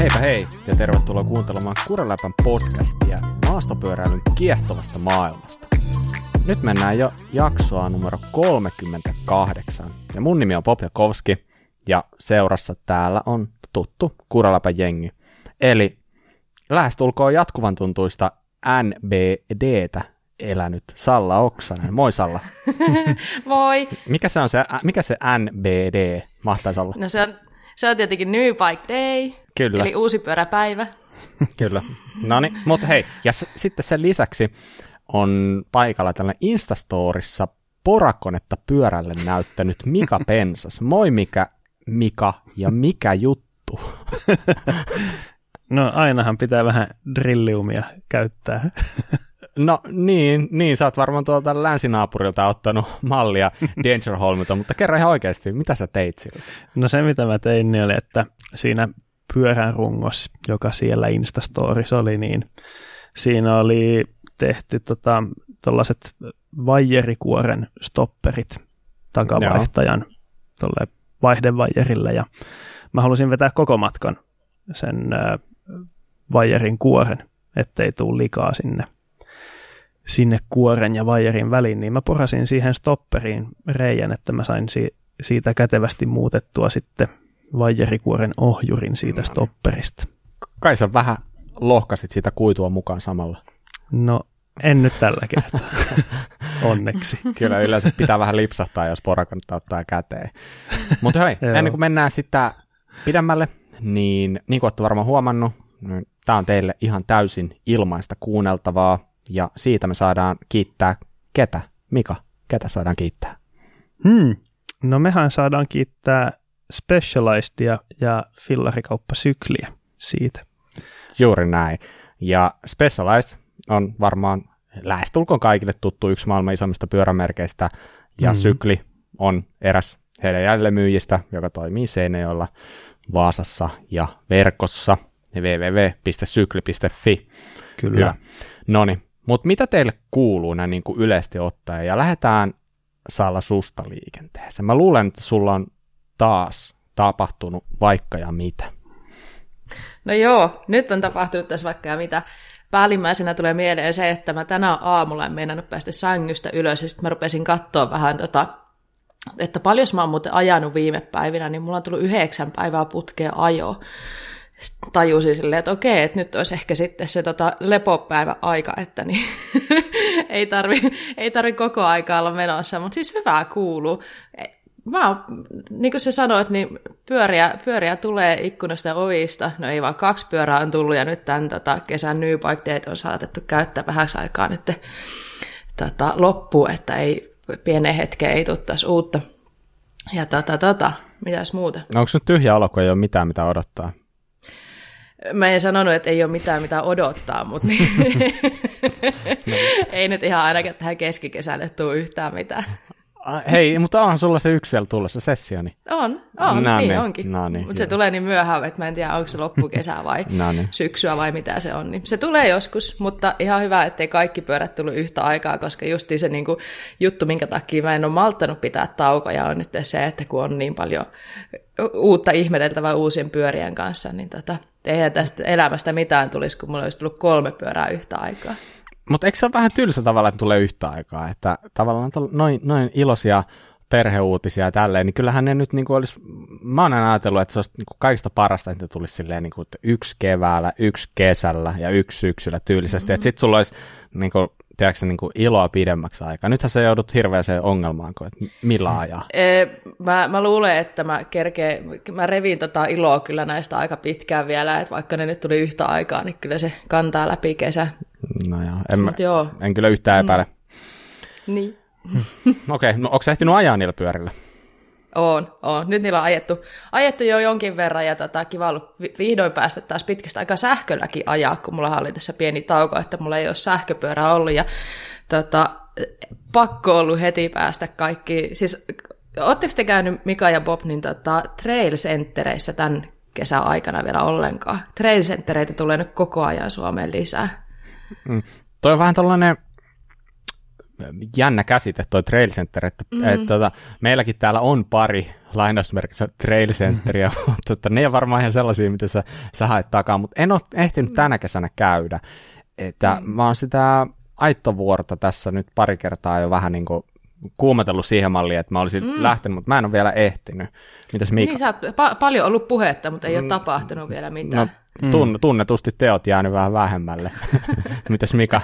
Heipä hei ja tervetuloa kuuntelemaan Kuraläpän podcastia maastopyöräilyn kiehtovasta maailmasta. Nyt mennään jo jaksoa numero 38 ja mun nimi on Pop Jakovski ja seurassa täällä on tuttu Kuraläpän jengi. Eli lähestulkoon jatkuvan tuntuista NBDtä elänyt Salla Oksanen. Moi Salla. Moi. Mikä se on se, mikä se NBD mahtaisi olla? No se on, se on tietenkin New Bike Day, Kyllä. eli uusi pyöräpäivä. Kyllä. No niin, mutta hei, ja s- sitten sen lisäksi on paikalla tällainen Instastorissa porakonetta pyörälle näyttänyt Mika Pensas. Moi Mika, Mika ja mikä juttu? No ainahan pitää vähän drilliumia käyttää. No niin, niin, sä oot varmaan tuolta länsinaapurilta ottanut mallia Danger Holmilta, mutta kerro ihan oikeasti, mitä sä teit sillä? No se mitä mä tein niin oli, että siinä pyörän rungos, joka siellä Instastorissa oli, niin siinä oli tehty tota, tollaset vaijerikuoren stopperit takavaihtajan tolle vaihdevaijerille ja mä halusin vetää koko matkan sen vaijerin kuoren, ettei tule likaa sinne sinne kuoren ja vaijerin väliin, niin mä porasin siihen stopperiin reijän, että mä sain si- siitä kätevästi muutettua sitten vaijerikuoren ohjurin siitä stopperista. Kai sä vähän lohkasit sitä kuitua mukaan samalla. No, en nyt tällä kertaa. Onneksi. Kyllä yleensä pitää vähän lipsahtaa, jos porakonetta ottaa käteen. Mutta hei, ennen kuin mennään sitä pidemmälle, niin niin kuin olette varmaan huomannut, niin tämä on teille ihan täysin ilmaista kuunneltavaa, ja siitä me saadaan kiittää ketä? Mika, ketä saadaan kiittää? Hmm. No mehän saadaan kiittää Specializedia ja fillarikauppa Sykliä siitä. Juuri näin. Ja Specialized on varmaan lähestulkoon kaikille tuttu yksi maailman isommista pyörämerkeistä, ja Mm. Sykli on eräs heidän jälleenmyyjistä, joka toimii Seinäjoella, Vaasassa ja verkossa www.sykli.fi. Kyllä. No niin, mutta mitä teille kuuluu näin niin kuin yleisesti ottaen? Ja lähdetään Salla susta liikenteeseen. Mä luulen, että sulla on taas tapahtunut vaikka ja mitä. No joo, nyt on tapahtunut tässä vaikka ja mitä. Päällimmäisenä tulee mieleen se, että mä tänä aamulla en meinannut päästä sängystä ylös, ja sitten mä rupesin katsoa vähän tota, että paljon mä oon muuten ajanut viime päivinä, niin mulla on tullut yhdeksän päivää putkea ajo. Sitten tajusin silleen, että okei, että nyt olisi ehkä sitten se tota, lepopäivä aika, että niin, ei, tarvi, ei tarvi koko aikaa olla menossa, mutta siis hyvää kuuluu. Mä oon, niin kuin sä sanoit, niin pyöriä, pyöriä tulee ikkunasta ja ovista. No ei vaan kaksi pyörää on tullut ja nyt tämän tota, kesän New Bike Date on saatettu käyttää vähäksi aikaa nyt tota, loppuun, että ei pienen hetken ei tuttaisi uutta. Ja tota, tota, mitäs muuta? No onko nyt tyhjä olo, kun ei ole mitään, mitä odottaa? Mä en sanonut, että ei ole mitään, mitä odottaa, mutta niin, ei nyt ihan ainakaan tähän keskikesälle tule yhtään mitään. Ah, Hei, mutta onhan sulla se yksi siellä tulossa, sessioni. On, on, No niin, niin, onkin. no niin, mutta se tulee niin myöhään, että mä en tiedä, onko se loppukesää vai No niin. syksyä vai mitä se on. Niin se tulee joskus, mutta ihan hyvä, ettei kaikki pyörät tullut yhtä aikaa, koska justiin se niin kuin, juttu, minkä takia mä en ole malttanut pitää taukoja, on nyt se, että kun on niin paljon uutta ihmeteltävää uusien pyörien kanssa, niin tota, eihän tästä elämästä mitään tulisi, kun mulla olisi tullut kolme pyörää yhtä aikaa. Mutta eikö se ole vähän tylsä tavalla, että tulee yhtä aikaa, että tavallaan noin, noin iloisia perheuutisia ja tälleen, niin kyllähän ne nyt niin kuin olisi, mä oon ajatellut, että se olisi niin kuin kaikista parasta, että tulisi silleen niin kuin, että yksi keväällä, yksi kesällä ja yksi syksyllä tyylisesti, mm-hmm. että sitten sulla olisi niin kuin, tiedätkö, niin kuin iloa pidemmäksi aikaa. Nythän sä joudut hirveäseen ongelmaan, kun, että millä ajaa. Ee, mä, mä luulen, että mä kerkeen, mä revin tota iloa kyllä näistä aika pitkään vielä, että vaikka ne nyt tuli yhtä aikaa, niin kyllä se kantaa läpi kesä. No joo, en, mä, joo, en kyllä yhtään epäile. niin. Okei, no onko sä ehtinyt ajaa niillä pyörillä? On, on. Nyt niillä on ajettu, ajettu jo jonkin verran ja tota, kiva ollut vi- vihdoin päästä taas pitkästä aikaa sähkölläkin ajaa, kun mulla oli tässä pieni tauko, että mulla ei ole sähköpyörää ollut ja tota, pakko ollut heti päästä kaikki. Siis ootteko te käynyt Mika ja Bob niin tota, trail centereissä tämän kesän aikana vielä ollenkaan? Trail centereitä tulee nyt koko ajan Suomeen lisää. Mm. Toi on vähän tällainen, jännä käsite toi trail center, että mm. et, tota, meilläkin täällä on pari lainausmerkissä trail centeria, mm. mutta tota, ne on varmaan ihan sellaisia, mitä sä, sä haet takaa, mutta en ole ehtinyt mm. tänä kesänä käydä. Että mm. mä oon sitä Aittovuorta tässä nyt pari kertaa jo vähän niin kuin kuumetellut siihen malliin, että mä olisin mm. lähtenyt, mutta mä en ole vielä ehtinyt. Mitäs Mika? Niin, sä pa- paljon ollut puhetta, mutta ei ole mm. tapahtunut vielä mitään. No, tun- tunnetusti teot jäänyt vähän vähemmälle. Mitäs Mika?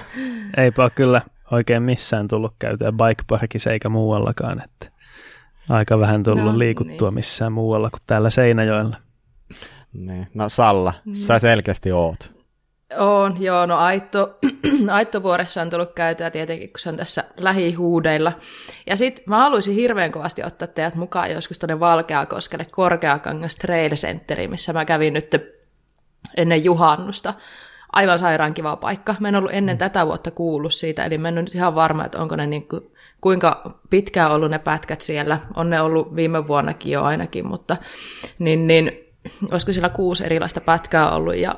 Eipä kyllä oikein missään tullut käytyä bikeparkissa eikä muuallakaan, että aika vähän tullut no, liikuttua niin. missään muualla kuin täällä Seinäjoella. Niin. No Salla, mm. sä selkeästi oot. On, joo, no Aitto, Aittovuoressa on tullut käytyä tietenkin, kun se on tässä lähihuudeilla. Ja sitten mä haluaisin hirveän kovasti ottaa teidät mukaan joskus tuonne Valkeakoskelle Korkeakangas Trail Centeriin, missä mä kävin nyt ennen juhannusta. Aivan sairaan kiva paikka. Mä en ollut ennen mm. tätä vuotta kuullut siitä, eli mä en nyt ihan varma, että onko ne niin kuin, kuinka pitkään ollut ne pätkät siellä. On ne ollut viime vuonnakin jo ainakin, mutta niin, niin olisiko siellä kuusi erilaista pätkää ollut, ja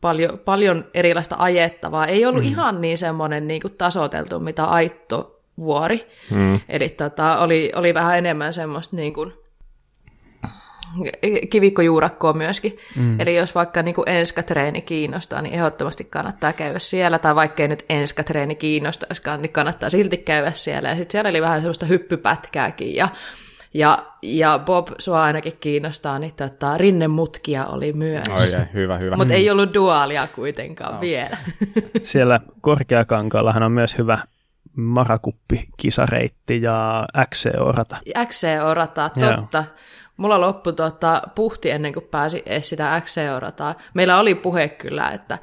paljon, paljon erilaista ajettavaa. Ei ollut mm. ihan niin semmoinen niin kuin tasoteltu, mitä Aitto vuori. Mm. Eli tota, oli, oli vähän enemmän semmoista niin kuin, kivikkojuurakkoa myöskin. Mm. Eli jos vaikka niin enskatreeni kiinnostaa, niin ehdottomasti kannattaa käydä siellä. Tai vaikka ei nyt enskatreeni kiinnostaisikaan, niin kannattaa silti käydä siellä. Ja sitten siellä oli vähän semmoista hyppypätkääkin ja ja, ja Bob, sua ainakin kiinnostaa, niin tota, rinnemutkia oli myös. Oi, ei, hyvä, hyvä. Mutta ei ollut duaalia kuitenkaan no. vielä. Siellä Korkeakankaallahan on myös hyvä marakuppi-kisareitti ja XCO-rata. XCO-rata, totta. Joo. Mulla loppui tota, puhti ennen kuin pääsi edes sitä x rataa Meillä oli puhe kyllä, että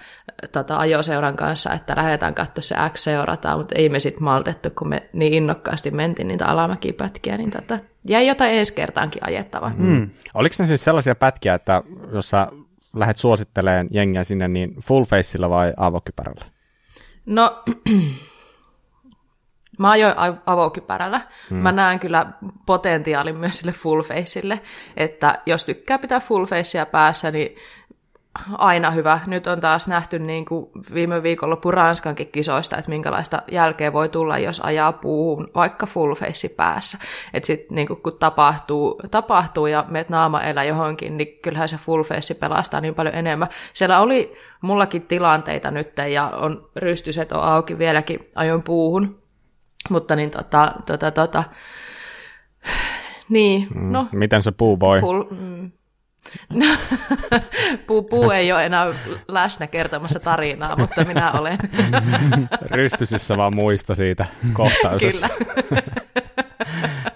tota, ajoseuran kanssa, että lähdetään katsoa se x rataa mutta ei me sitten maltettu, kun me niin innokkaasti mentiin niitä alamäkipätkiä, niin tota, jäi jotain ensi kertaankin ajettava. Mm. Oliko ne siis sellaisia pätkiä, että jos sä lähdet suositteleen jengiä sinne, niin full faceilla vai avokypärällä? No, Mä ajoin avokypärällä. Hmm. Mä näen kyllä potentiaalin myös sille full faceille, että jos tykkää pitää full facea päässä, niin aina hyvä. Nyt on taas nähty niin kuin viime viikonloppu Ranskankin kisoista, että minkälaista jälkeä voi tulla, jos ajaa puuhun vaikka full face päässä. Että sitten niin kun tapahtuu, tapahtuu ja meet naama elä johonkin, niin kyllähän se full face pelastaa niin paljon enemmän. Siellä oli mullakin tilanteita nyt ja on rystyset on auki vieläkin ajoin puuhun. Mutta niin tota, tota, tota, niin, mm, no. Miten se puu voi? Full, mm, No, puu, puu ei ole enää läsnä kertomassa tarinaa, mutta minä olen. Rystysissä vaan muista siitä kohtausesta. Kyllä.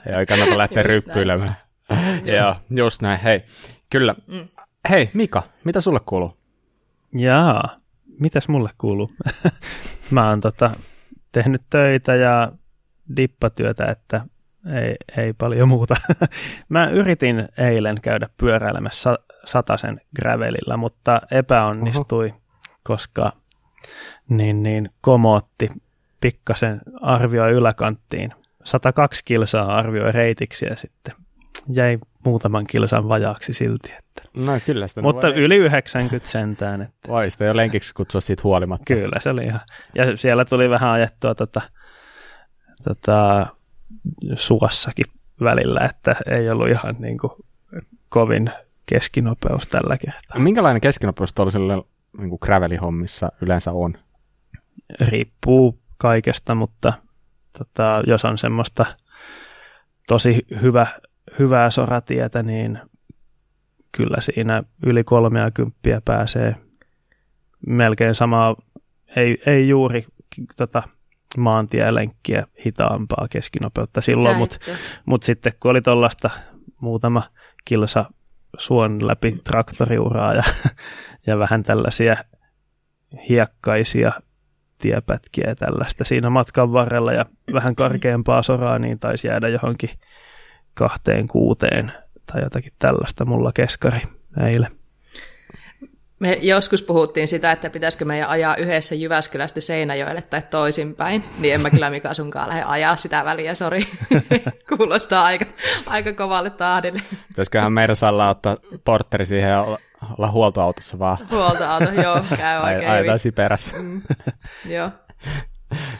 ei kannata lähteä just ryppyilemään. Joo, just näin. Hei, kyllä. Mm. Hei, Mika, mitä sulle kuuluu? Jaa, mitäs mulle kuuluu? Mä oon tota, tehnyt töitä ja dippatyötä, että ei, ei paljon muuta. Mä yritin eilen käydä pyöräilemässä sataisen gravelilla, mutta epäonnistui, Oho. koska niin, niin, komootti pikkasen arvioi yläkanttiin. 102 kilsaa arvioi reitiksi ja sitten jäi muutaman kilsan vajaaksi silti. Että. No kyllä sitä Mutta voi... yli 90 sentään. Että. Vai sitä jo lenkiksi kutsua siitä huolimatta. Kyllä, se oli ihan. Ja siellä tuli vähän ajettua tota, tota, suossakin välillä, että ei ollut ihan niin kuin kovin keskinopeus tällä kertaa. Minkälainen keskinopeus tuollaisella niin kuin gravel-hommissa yleensä on? Riippuu kaikesta, mutta tota, jos on semmoista tosi hyvä, hyvää soratietä, niin kyllä siinä yli 30 pääsee melkein samaa, ei, ei juuri tota, maantielenkkiä hitaampaa keskinopeutta silloin, mutta mut sitten kun oli tuollaista muutama kilsa suon läpi traktoriuraa ja, ja vähän tällaisia hiekkaisia tiepätkiä ja tällaista siinä matkan varrella ja vähän karkeampaa soraa, niin taisi jäädä johonkin kahteen kuuteen tai jotakin tällaista mulla keskari eilen. Me joskus puhuttiin sitä, että pitäisikö meidän ajaa yhdessä Jyväskylästä Seinäjoelle tai toisinpäin, niin en mä kyllä Mika sunkaan lähde ajaa sitä väliä, sori. Kuulostaa aika, aika kovalle tahdille. Pitäisiköhän meidän Salla ottaa portteri siihen ja olla, huoltoautossa vaan. Huoltoauto, joo, käy oikein Ajetaan perässä. Mm, joo.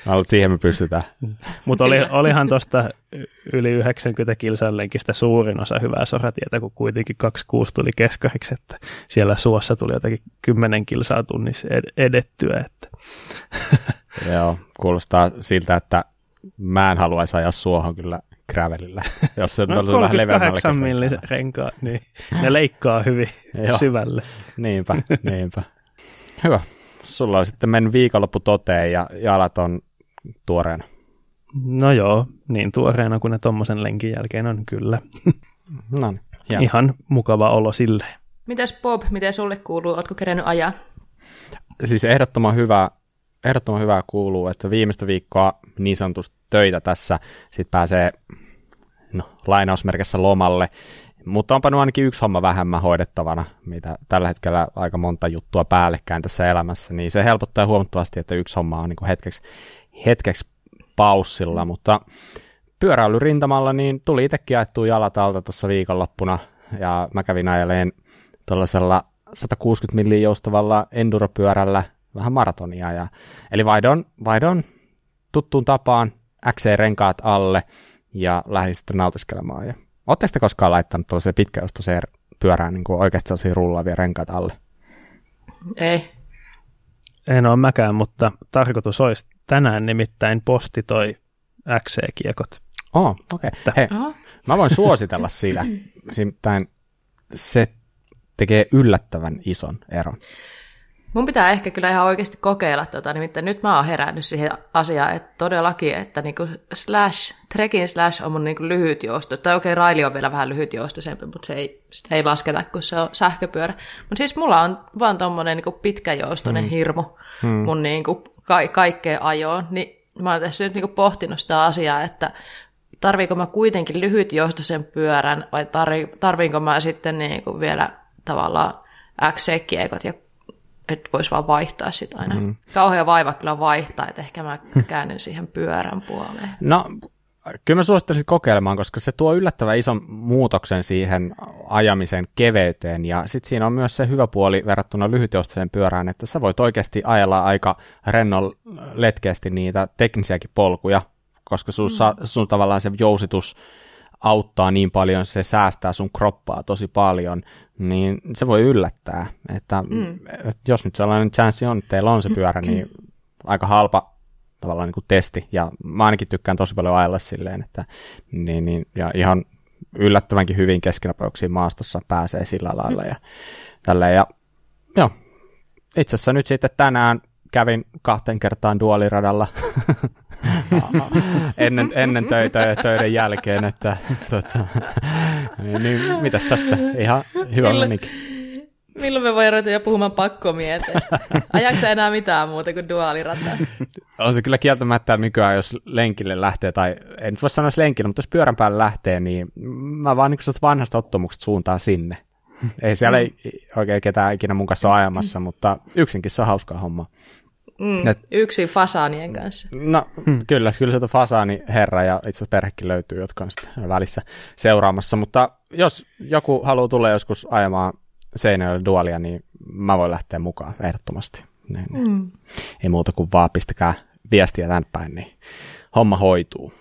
Mä siihen me pystytään. Mutta oli, olihan tuosta yli 90 kilsan lenkistä suurin osa hyvää soratietä, kun kuitenkin 26 tuli keskariksi, että siellä suossa tuli jotakin 10 kilsaa tunnissa ed- edettyä. Että. Joo, kuulostaa siltä, että mä en haluaisi ajaa suohon kyllä gravelillä, jos se no, on vähän 38 millisen renkaat, niin ne leikkaa hyvin syvälle. Niinpä, niinpä. Hyvä. Sulla on sitten mennyt viikonloppu toteen ja jalat on tuoreena. No joo, niin tuoreena kuin ne tuommoisen lenkin jälkeen on kyllä. no niin, Ihan mukava olo sille. Mitäs Bob, miten sulle kuuluu? Ootko kerennyt ajaa? Siis ehdottoman hyvä, ehdottoman hyvää kuuluu, että viimeistä viikkoa niin sanotusti töitä tässä, sitten pääsee no, lainausmerkissä lomalle, mutta onpa nyt ainakin yksi homma vähemmän hoidettavana, mitä tällä hetkellä aika monta juttua päällekkäin tässä elämässä, niin se helpottaa huomattavasti, että yksi homma on niin hetkeksi, hetkeksi paussilla, mutta pyöräilyrintamalla niin tuli itsekin ajettua jalat alta tuossa viikonloppuna, ja mä kävin ajeleen tuollaisella 160 milliä joustavalla enduropyörällä vähän maratonia, ja, eli vaidon, vaidon tuttuun tapaan XC-renkaat alle, ja lähdin sitten nautiskelemaan, ja Oletteko te koskaan laittanut tuollaiseen pitkäjoustoiseen pyörään niin kuin oikeasti sellaisia rullaavia renkaita alle? Ei. En ole mäkään, mutta tarkoitus olisi tänään nimittäin posti toi XC-kiekot. Oh, okei. Okay. Hei, oh. mä voin suositella sitä. se tekee yllättävän ison eron. Mun pitää ehkä kyllä ihan oikeasti kokeilla, tota, nimittäin nyt mä oon herännyt siihen asiaan, että todellakin, että niinku slash, trekin slash on mun niinku lyhyt jousto. Tai okei, okay, raili on vielä vähän lyhyt joustosempi, mutta se ei, sitä ei lasketa, kun se on sähköpyörä. Mutta siis mulla on vaan tommonen niinku pitkäjoustoinen hmm. hirmu hmm. mun niinku ka- kaikkeen ajoon. Niin mä oon tässä nyt niinku pohtinut sitä asiaa, että tarviiko mä kuitenkin lyhyt joustoisen pyörän vai tarviinko mä sitten niinku vielä tavallaan XC-kiekot ja että voisi vaan vaihtaa sitä aina. Mm. Kauhea vaiva kyllä vaihtaa, että ehkä mä käännyn siihen pyörän puoleen. No, kyllä mä suosittelisin kokeilemaan, koska se tuo yllättävän ison muutoksen siihen ajamisen keveyteen, ja sitten siinä on myös se hyvä puoli verrattuna lyhytjoustaiseen pyörään, että sä voit oikeasti ajella aika rennon letkeästi niitä teknisiäkin polkuja, koska sun, mm. sun tavallaan se jousitus auttaa niin paljon, se säästää sun kroppaa tosi paljon, niin se voi yllättää, että, mm. että jos nyt sellainen chanssi on, että teillä on se pyörä, niin aika halpa tavallaan niin kuin testi, ja mä ainakin tykkään tosi paljon ajella silleen, että niin, niin, ja ihan yllättävänkin hyvin keskinopeuksiin maastossa pääsee sillä lailla ja tälleen, ja joo, itse asiassa nyt sitten tänään kävin kahteen kertaan duoliradalla ennen, ennen töitä ja töiden jälkeen, että tota, niin, mitäs tässä, ihan hyvä milloin, menikin. Milloin me voidaan ruveta jo puhumaan pakkomieteistä? Ajaksi enää mitään muuta kuin duaalirataa? On se kyllä kieltämättä nykyään, jos lenkille lähtee, tai en nyt voi sanoa lenkille, mutta jos pyörän päälle lähtee, niin mä vaan niin vanhasta ottumuksesta suuntaan sinne. Ei siellä ei oikein ketään ikinä mun kanssa ajamassa, mutta yksinkin se on hauskaa homma. Mm, Et, yksin fasaanien kanssa. No hmm. kyllä, kyllä se fasaani herra ja itse asiassa perhekin löytyy, jotka on sitten välissä seuraamassa, mutta jos joku haluaa tulla joskus ajamaan Seinäjoelle dualia, niin mä voin lähteä mukaan ehdottomasti. Niin, niin. Mm. Ei muuta kuin vaan pistäkää viestiä tänne päin, niin homma hoituu.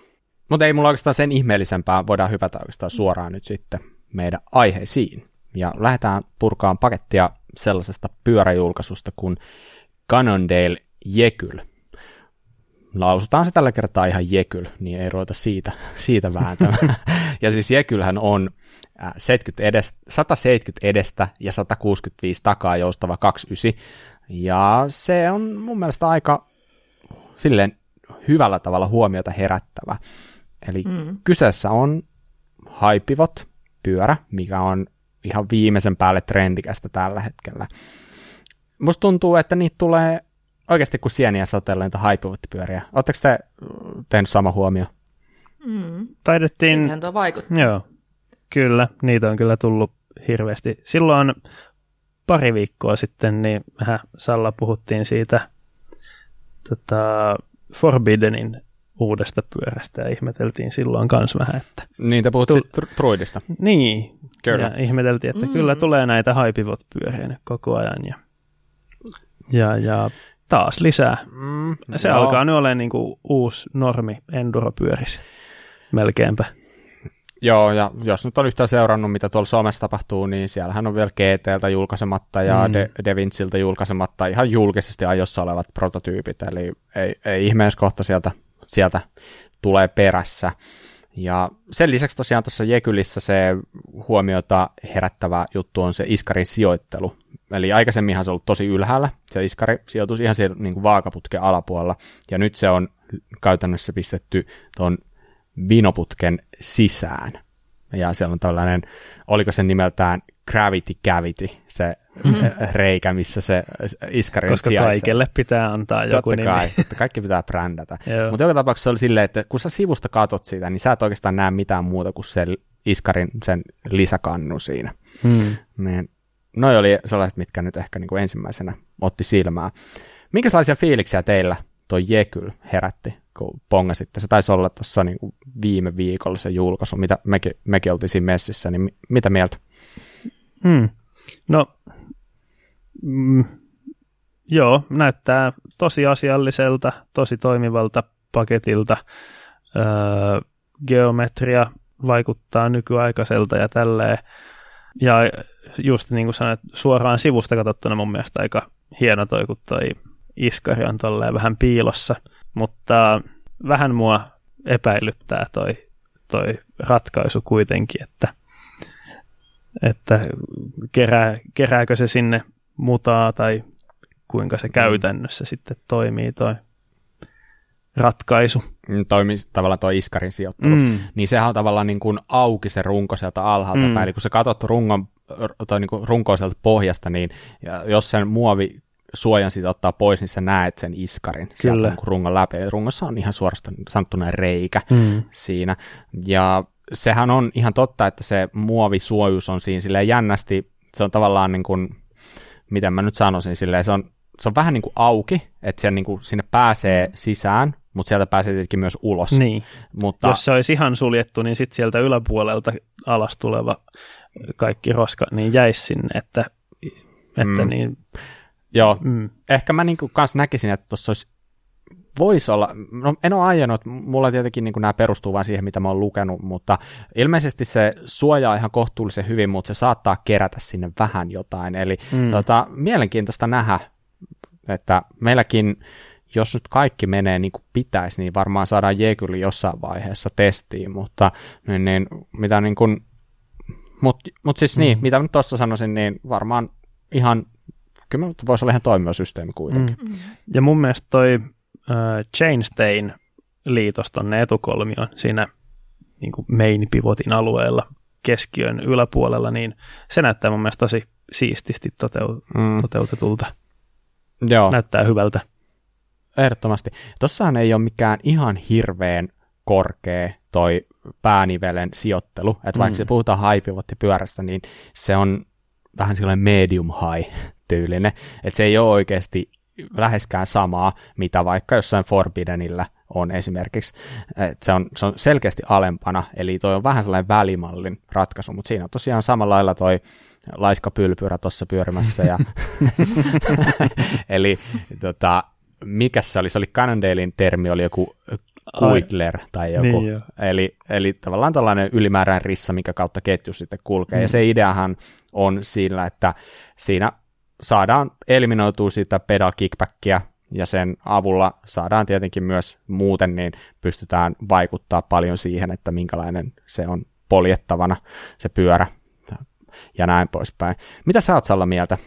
Mutta ei mulla oikeastaan sen ihmeellisempää, voidaan hypätä oikeastaan suoraan nyt sitten meidän aiheisiin. Ja lähdetään purkaan pakettia sellaisesta pyöräjulkaisusta kuin Cannondale Jekyl. Lausutaan se tällä kertaa ihan Jekyl, niin ei ruveta siitä, siitä vääntämään. ja siis Jekylhän on 70 edestä, 170 edestä ja 165 takaa joustava 29. Ja se on mun mielestä aika silleen hyvällä tavalla huomiota herättävä. Eli mm. kyseessä on Hypivot pyörä, mikä on ihan viimeisen päälle trendikästä tällä hetkellä. Musta tuntuu, että niitä tulee oikeasti kuin sieniä sateella niitä hypervottipyöriä. Oletteko te tehnyt sama huomio? Mm. Taidettiin... Siitähän tuo vaikuttaa. Joo, kyllä. Niitä on kyllä tullut hirveästi. Silloin pari viikkoa sitten, niin vähän Salla puhuttiin siitä tota, Forbiddenin uudesta pyörästä ja ihmeteltiin silloin kans vähän, että... Niin, te puhut Tul- Truidista. Niin, kyllä. ja ihmeteltiin, että mm. kyllä tulee näitä haipivot pyöriä koko ajan ja, ja, ja taas lisää. Mm, Se joo. alkaa nyt olemaan niin kuin uusi normi enduropyörissä melkeinpä. Joo, ja jos nyt on yhtään seurannut, mitä tuolla Suomessa tapahtuu, niin siellähän on vielä GTltä julkaisematta ja Mm. De- DaVinciltä julkaisematta ihan julkisesti ajossa olevat prototyypit, eli ei, ei ihme, jos kohta sieltä, sieltä tulee perässä. Ja sen lisäksi tosiaan tuossa Jekylissä se huomiota herättävä juttu on se iskarin sijoittelu. Eli aikaisemminhan se on ollut tosi ylhäällä, se iskari sijoitus ihan siellä niin kuin vaakaputken alapuolella, ja nyt se on käytännössä pistetty tuon vinoputken sisään. Ja siellä on tällainen, oliko se nimeltään Gravity Cavity, se mm-hmm. reikä, missä se iskari Koska sijaitsee. kaikelle pitää antaa joku Totta nimi. kai, että kaikki pitää brändätä. Mutta joka tapauksessa se oli silleen, että kun sä sivusta katot sitä, niin sä et oikeastaan näe mitään muuta kuin sen iskarin sen lisäkannu siinä. Hmm. Niin, noi oli sellaiset, mitkä nyt ehkä niin kuin ensimmäisenä otti silmää. Minkälaisia fiiliksiä teillä toi Jekyll herätti, kun pongasitte? Se taisi olla tuossa niin kuin viime viikolla se julkaisu, mitä mekin, mekin oltiin siinä messissä, niin mi- mitä mieltä? Hmm. No, mm, joo, näyttää tosi asialliselta, tosi toimivalta paketilta. Öö, geometria vaikuttaa nykyaikaiselta ja tälleen. Ja just niin kuin sanoit, suoraan sivusta katsottuna mun mielestä aika hieno toi, kun toi iskari on tolleen vähän piilossa. Mutta vähän mua epäilyttää toi, toi ratkaisu kuitenkin, että että kerää, kerääkö se sinne mutaa tai kuinka se käytännössä sitten toimii toi ratkaisu. Mm, Toimi tavallaan tuo iskarin sijoittelu. Mm. niin sehän on tavallaan niin kuin auki se runko sieltä alhaalta Mm. mm. päin. Eli kun sä katsot rungon, tai niin kuin runkoa sieltä pohjasta, niin ja jos sen muovi suojan siitä ottaa pois, niin sä näet sen iskarin sieltä Kyllä. niin kuin rungon läpi. Rungossa on ihan suorastaan sanottuna reikä Mm. siinä. Ja sehän on ihan totta, että se muovisuojuus on siinä silleen jännästi, se on tavallaan niin kuin, miten mä nyt sanoisin, silleen, se on, se on vähän niin kuin auki, että siellä niin kuin, sinne pääsee sisään, mutta sieltä pääsee tietenkin myös ulos. Niin. Mutta, Jos se olisi ihan suljettu, niin sitten sieltä yläpuolelta alas tuleva kaikki roska niin jäisi sinne, että, että Mm. niin, joo, mm, ehkä mä niinku kans näkisin, että tuossa olisi, voisi olla, no en ole ajanut, mulla tietenkin niinku nämä perustuu vain siihen, mitä mä oon lukenut, mutta ilmeisesti se suojaa ihan kohtuullisen hyvin, mutta se saattaa kerätä sinne vähän jotain, eli Mm. tota, mielenkiintoista nähdä, että meilläkin, jos nyt kaikki menee niin kuin pitäisi, niin varmaan saadaan Jekyll jossain vaiheessa testiin, mutta niin, niin, mitä niin kuin, mutta mut siis niin, Mm. mitä nyt tuossa sanoisin, niin varmaan ihan, kyllä voisi olla ihan toimiva systeemi kuitenkin. Mm. Ja mun mielestä toi äh, Chainstein liitos tonne etukolmioon siinä niin kuin main pivotin alueella keskiön yläpuolella, niin se näyttää mun mielestä tosi siististi toteu- Mm. toteutetulta. Joo, Näyttää hyvältä. ehdottomasti. Tossahan ei ole mikään ihan hirveän korkea toi päänivelen sijoittelu, että vaikka Mm. se puhutaan high pyörästä, niin se on vähän sellainen medium high tyylinen, että se ei ole oikeasti läheskään samaa, mitä vaikka jossain Forbiddenillä on esimerkiksi. Et se, on, se on selkeästi alempana, eli toi on vähän sellainen välimallin ratkaisu, mutta siinä on tosiaan samalla lailla toi laiska pylpyrä tuossa pyörimässä. Ja eli tota, mikä se oli? Se oli Cannondalein termi, oli joku Kuitler tai joku. Niin joo. eli, eli tavallaan tällainen ylimääräinen rissa, minkä kautta ketju sitten kulkee. Mm. Ja se ideahan on sillä, että siinä saadaan eliminoitua sitä pedal kickbackia, ja sen avulla saadaan tietenkin myös muuten, niin pystytään vaikuttaa paljon siihen, että minkälainen se on poljettavana se pyörä ja näin poispäin. Mitä sä oot Salla mieltä?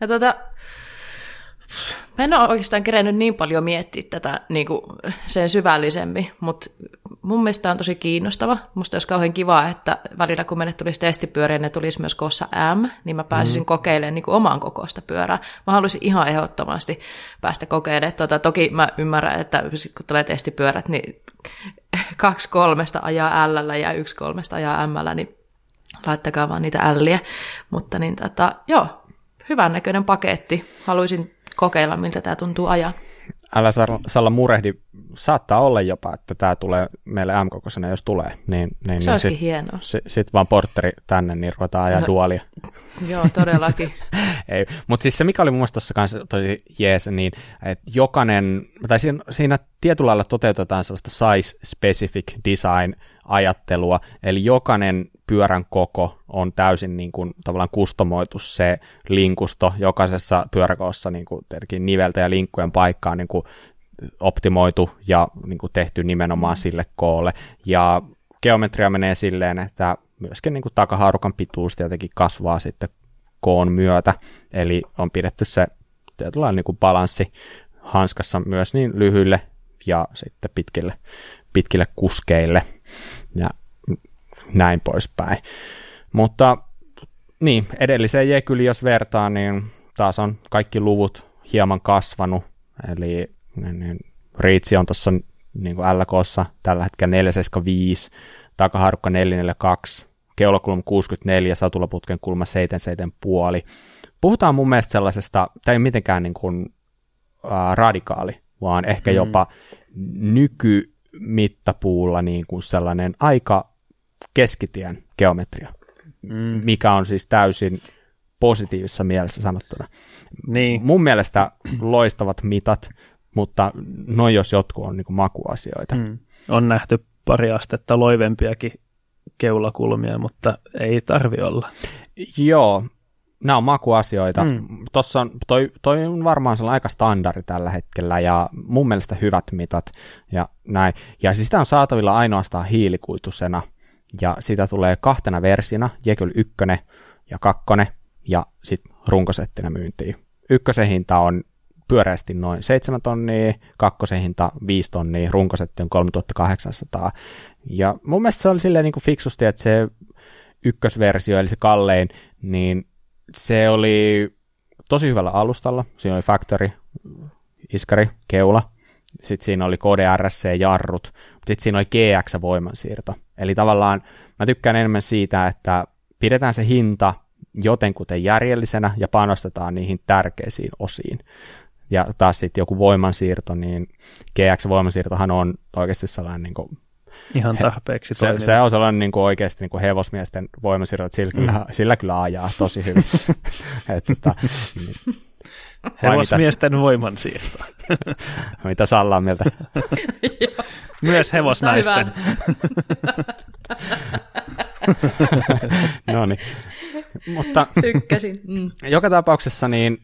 No tota, mä en ole oikeastaan kerennyt niin paljon miettiä tätä niin kuin sen syvällisemmin, mutta mun mielestä on tosi kiinnostava. Musta olisi kauhean kiva, että välillä kun meille tulisi testipyöriä, ne tulisi myös koossa M, niin mä pääsisin mm. kokeilemaan niin kuin oman kokoista pyörää. Mä haluaisin ihan ehdottomasti päästä kokeilemaan. Tota, toki mä ymmärrän, että kun tulee testipyörät, niin kaksi kolmesta ajaa L ja yksi kolmesta ajaa M, niin laittakaa vaan niitä älliä. Mutta niin tota, joo, hyvän näköinen paketti. Haluaisin kokeilla, miltä tämä tuntuu ajan. Älä Salla- murehdi saattaa olla jopa, että tämä tulee meille m jos tulee. Niin, niin, se niin olisikin sit, hienoa. Sitten sit vaan portteri tänne, niin ruvetaan ajaa no, dualia. Joo, todellakin. Ei, mutta siis se, mikä oli mun mielestä tuossa kanssa tosi jees, niin että jokainen, tai siinä, siinä tietyllä lailla toteutetaan sellaista size-specific design-ajattelua, eli jokainen pyörän koko on täysin niin kuin, tavallaan kustomoitu se linkusto jokaisessa pyöräkoossa niin kuin, niveltä ja linkkujen paikkaan niin kuin, optimoitu ja niin kuin, tehty nimenomaan sille koolle. Ja geometria menee silleen, että myöskin niin kuin, takahaarukan pituus tietenkin kasvaa sitten koon myötä, eli on pidetty se tietynlainen niin kuin balanssi hanskassa myös niin lyhyille ja sitten pitkille, pitkille kuskeille. Ja näin poispäin. Mutta niin, edelliseen Jekyli, jos vertaa, niin taas on kaikki luvut hieman kasvanut, eli niin, niin, Riitsi on tuossa niin LKssa tällä hetkellä 475, takaharukka 442, keulakulma 64, satulaputken kulma 77,5. Puhutaan mun mielestä sellaisesta, tämä ei mitenkään niin kuin, äh, radikaali, vaan ehkä mm. jopa nykymittapuulla niin kuin sellainen aika keskitien geometria, mm. mikä on siis täysin positiivisessa mielessä sanottuna. Niin. Mun mielestä loistavat mitat, mutta noin jos jotkut on niin makuasioita. Mm. On nähty pari astetta loivempiakin keulakulmia, mutta ei tarvi olla. Joo, nämä on makuasioita. Mm. Tossa on, toi, toi on varmaan sellainen aika standardi tällä hetkellä ja mun mielestä hyvät mitat ja näin. Ja siis sitä on saatavilla ainoastaan hiilikuitusena ja sitä tulee kahtena versiona, Jekyll 1 ja 2 ja sitten runkosettina myyntiin. Ykkösen hinta on pyöreästi noin 7 tonnia, kakkosen hinta 5 tonnia, runkosetti on 3800. Ja mun mielestä se oli silleen niin kuin fiksusti, että se ykkösversio, eli se kallein, niin se oli tosi hyvällä alustalla. Siinä oli Factory, iskari, keula. Sitten siinä oli KDRC-jarrut. Sitten siinä oli GX-voimansiirto. Eli tavallaan mä tykkään enemmän siitä, että pidetään se hinta jotenkuten järjellisenä ja panostetaan niihin tärkeisiin osiin. Ja taas sitten joku voimansiirto, niin GX-voimansiirtohan on oikeasti sellainen niin kuin Ihan tarpeeksi se, se on sellainen niin kuin oikeasti niin kuin hevosmiesten voimasiirto, että sillä, mm. kyllä, sillä kyllä ajaa tosi hyvin. Et, tota, niin. Hevosmiesten mitä, voimansiirto. mitä Salla on mieltä? Myös hevosnaisten. no niin. Mutta Tykkäsin. Mm. joka tapauksessa niin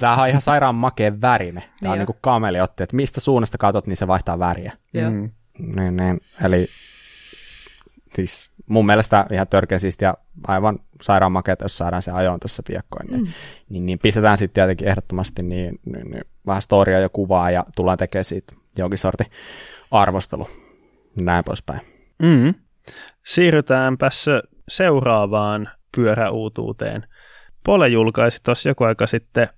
Tämä on ihan sairaan makea värine. Tämä niin on niin kuin kameliotti, että mistä suunnasta katsot, niin se vaihtaa väriä. Joo. Mm. Niin, niin. Eli siis mun mielestä ihan törkeä ja aivan sairaan makeata, jos saadaan se ajoon tuossa piekkoin, niin, mm. niin, niin, pistetään sitten tietenkin ehdottomasti niin, niin, niin, vähän storia ja kuvaa ja tullaan tekemään siitä jonkin sorti arvostelu, näin poispäin. Mm. Siirrytäänpäs seuraavaan pyöräuutuuteen. Pole julkaisi tuossa joku aika sitten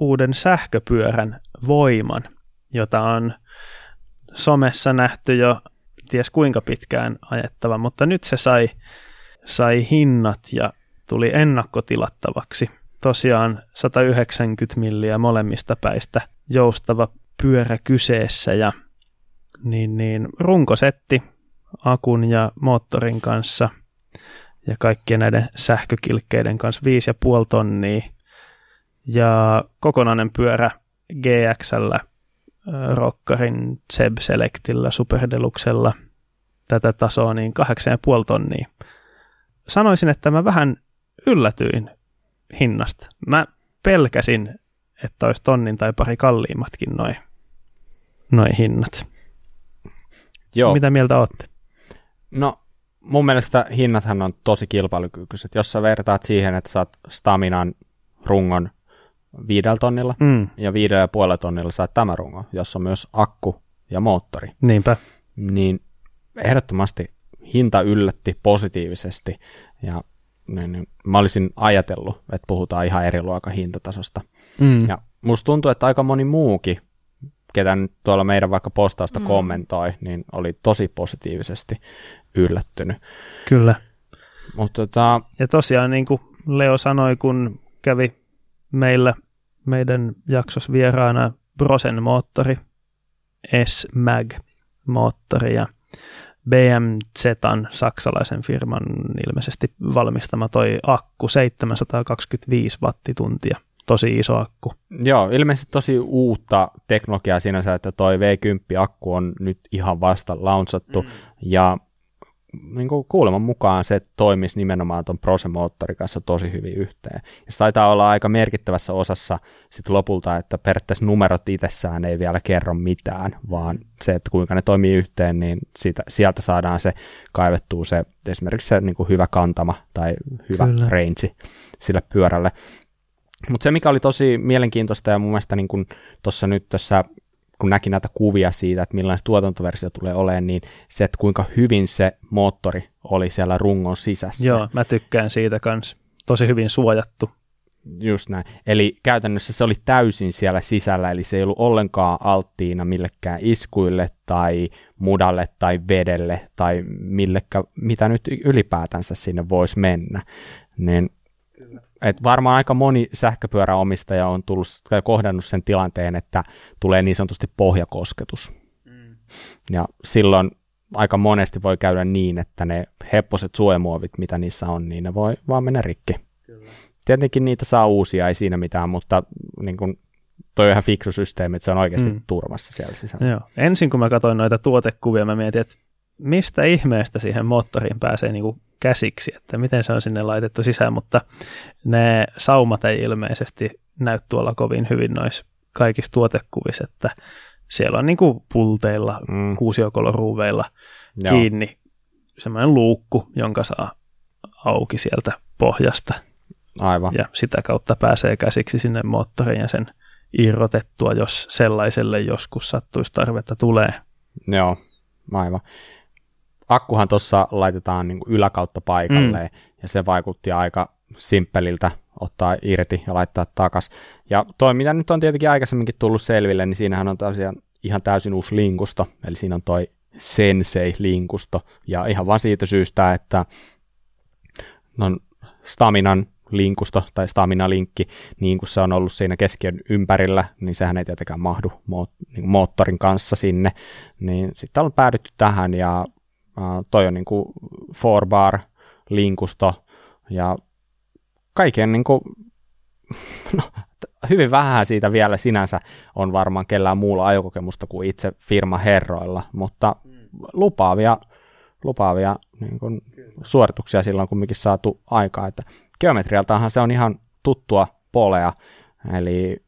uuden sähköpyörän voiman, jota on somessa nähty jo ties kuinka pitkään ajettava, mutta nyt se sai, sai hinnat ja tuli ennakkotilattavaksi. Tosiaan 190 milliä molemmista päistä joustava pyörä kyseessä ja niin, niin runkosetti akun ja moottorin kanssa ja kaikkien näiden sähkökilkkeiden kanssa 5,5 tonnia ja kokonainen pyörä GXllä Rockarin Zeb Selectillä, Superdeluxella tätä tasoa, niin 8,5 tonnia. Sanoisin, että mä vähän yllätyin hinnasta. Mä pelkäsin, että olisi tonnin tai pari kalliimmatkin noin noi hinnat. Joo. Mitä mieltä olette? No, mun mielestä hinnathan on tosi kilpailukykyiset. Jos sä vertaat siihen, että saat Staminan rungon viidellä tonnilla mm. ja viidellä ja puolella tonnilla saat tämä rungo, jossa on myös akku ja moottori. Niinpä. Niin ehdottomasti hinta yllätti positiivisesti ja niin, niin, mä olisin ajatellut, että puhutaan ihan eri luokan hintatasosta. Mm. Ja musta tuntuu, että aika moni muukin, ketä nyt tuolla meidän vaikka postausta mm. kommentoi, niin oli tosi positiivisesti yllättynyt. Kyllä. Mutta tota... Ja tosiaan niin kuin Leo sanoi, kun kävi meillä meidän jaksos vieraana Brosen moottori S-Mag-moottori ja BMZan saksalaisen firman ilmeisesti valmistama toi akku 725 wattituntia. Tosi iso akku. Joo, ilmeisesti tosi uutta teknologiaa sinänsä, että toi V10-akku on nyt ihan vasta launchattu, mm. ja niin kuin kuuleman mukaan se toimisi nimenomaan tuon Prose-moottorin kanssa tosi hyvin yhteen. Ja se taitaa olla aika merkittävässä osassa sit lopulta, että periaatteessa numerot itsessään ei vielä kerro mitään, vaan se, että kuinka ne toimii yhteen, niin siitä, sieltä saadaan se kaivettua se esimerkiksi se niin kuin hyvä kantama tai hyvä Kyllä. range sille pyörälle. Mutta se, mikä oli tosi mielenkiintoista ja mun mielestä niin tuossa nyt tässä kun näki näitä kuvia siitä, että millainen tuotantoversio tulee olemaan, niin se, että kuinka hyvin se moottori oli siellä rungon sisässä. Joo, mä tykkään siitä kanssa. Tosi hyvin suojattu. Just näin. Eli käytännössä se oli täysin siellä sisällä, eli se ei ollut ollenkaan alttiina millekään iskuille tai mudalle tai vedelle tai millekä, mitä nyt ylipäätänsä sinne voisi mennä. Niin et varmaan aika moni sähköpyöräomistaja on tullut tai kohdannut sen tilanteen, että tulee niin sanotusti pohjakosketus. Mm. Ja silloin aika monesti voi käydä niin, että ne hepposet suojamuovit, mitä niissä on, niin ne voi vaan mennä rikki. Kyllä. Tietenkin niitä saa uusia, ei siinä mitään, mutta niin kun, toi on ihan fiksu systeemi, että se on oikeasti mm. turvassa siellä sisällä. Joo. Ensin kun mä katsoin noita tuotekuvia, mä mietin, että mistä ihmeestä siihen moottoriin pääsee niin kuin käsiksi, että miten se on sinne laitettu sisään, mutta ne saumat ei ilmeisesti näy tuolla kovin hyvin noissa kaikissa tuotekuvissa, että siellä on niin kuin pulteilla, mm. kuusiokoloruuveilla Joo. kiinni semmoinen luukku, jonka saa auki sieltä pohjasta. Aivan. Ja sitä kautta pääsee käsiksi sinne moottoriin ja sen irrotettua, jos sellaiselle joskus sattuisi tarvetta tulee. Joo, aivan akkuhan tuossa laitetaan niin yläkautta paikalleen, mm. ja se vaikutti aika simppeliltä ottaa irti ja laittaa takas. Ja toi, mitä nyt on tietenkin aikaisemminkin tullut selville, niin siinähän on tosiaan ihan täysin uusi linkusto, eli siinä on toi Sensei-linkusto, ja ihan vaan siitä syystä, että no, Staminan linkusto tai stamina-linkki, niin kuin se on ollut siinä keskiön ympärillä, niin sehän ei tietenkään mahdu niin moottorin kanssa sinne, niin sitten on päädytty tähän ja Uh, toi on niin kuin bar linkusto ja kaiken niin kuin, no, hyvin vähän siitä vielä sinänsä on varmaan kellään muulla ajokokemusta kuin itse firma herroilla, mutta lupaavia, lupaavia niin kuin, suorituksia silloin kumminkin saatu aikaa, että geometrialtahan se on ihan tuttua polea, eli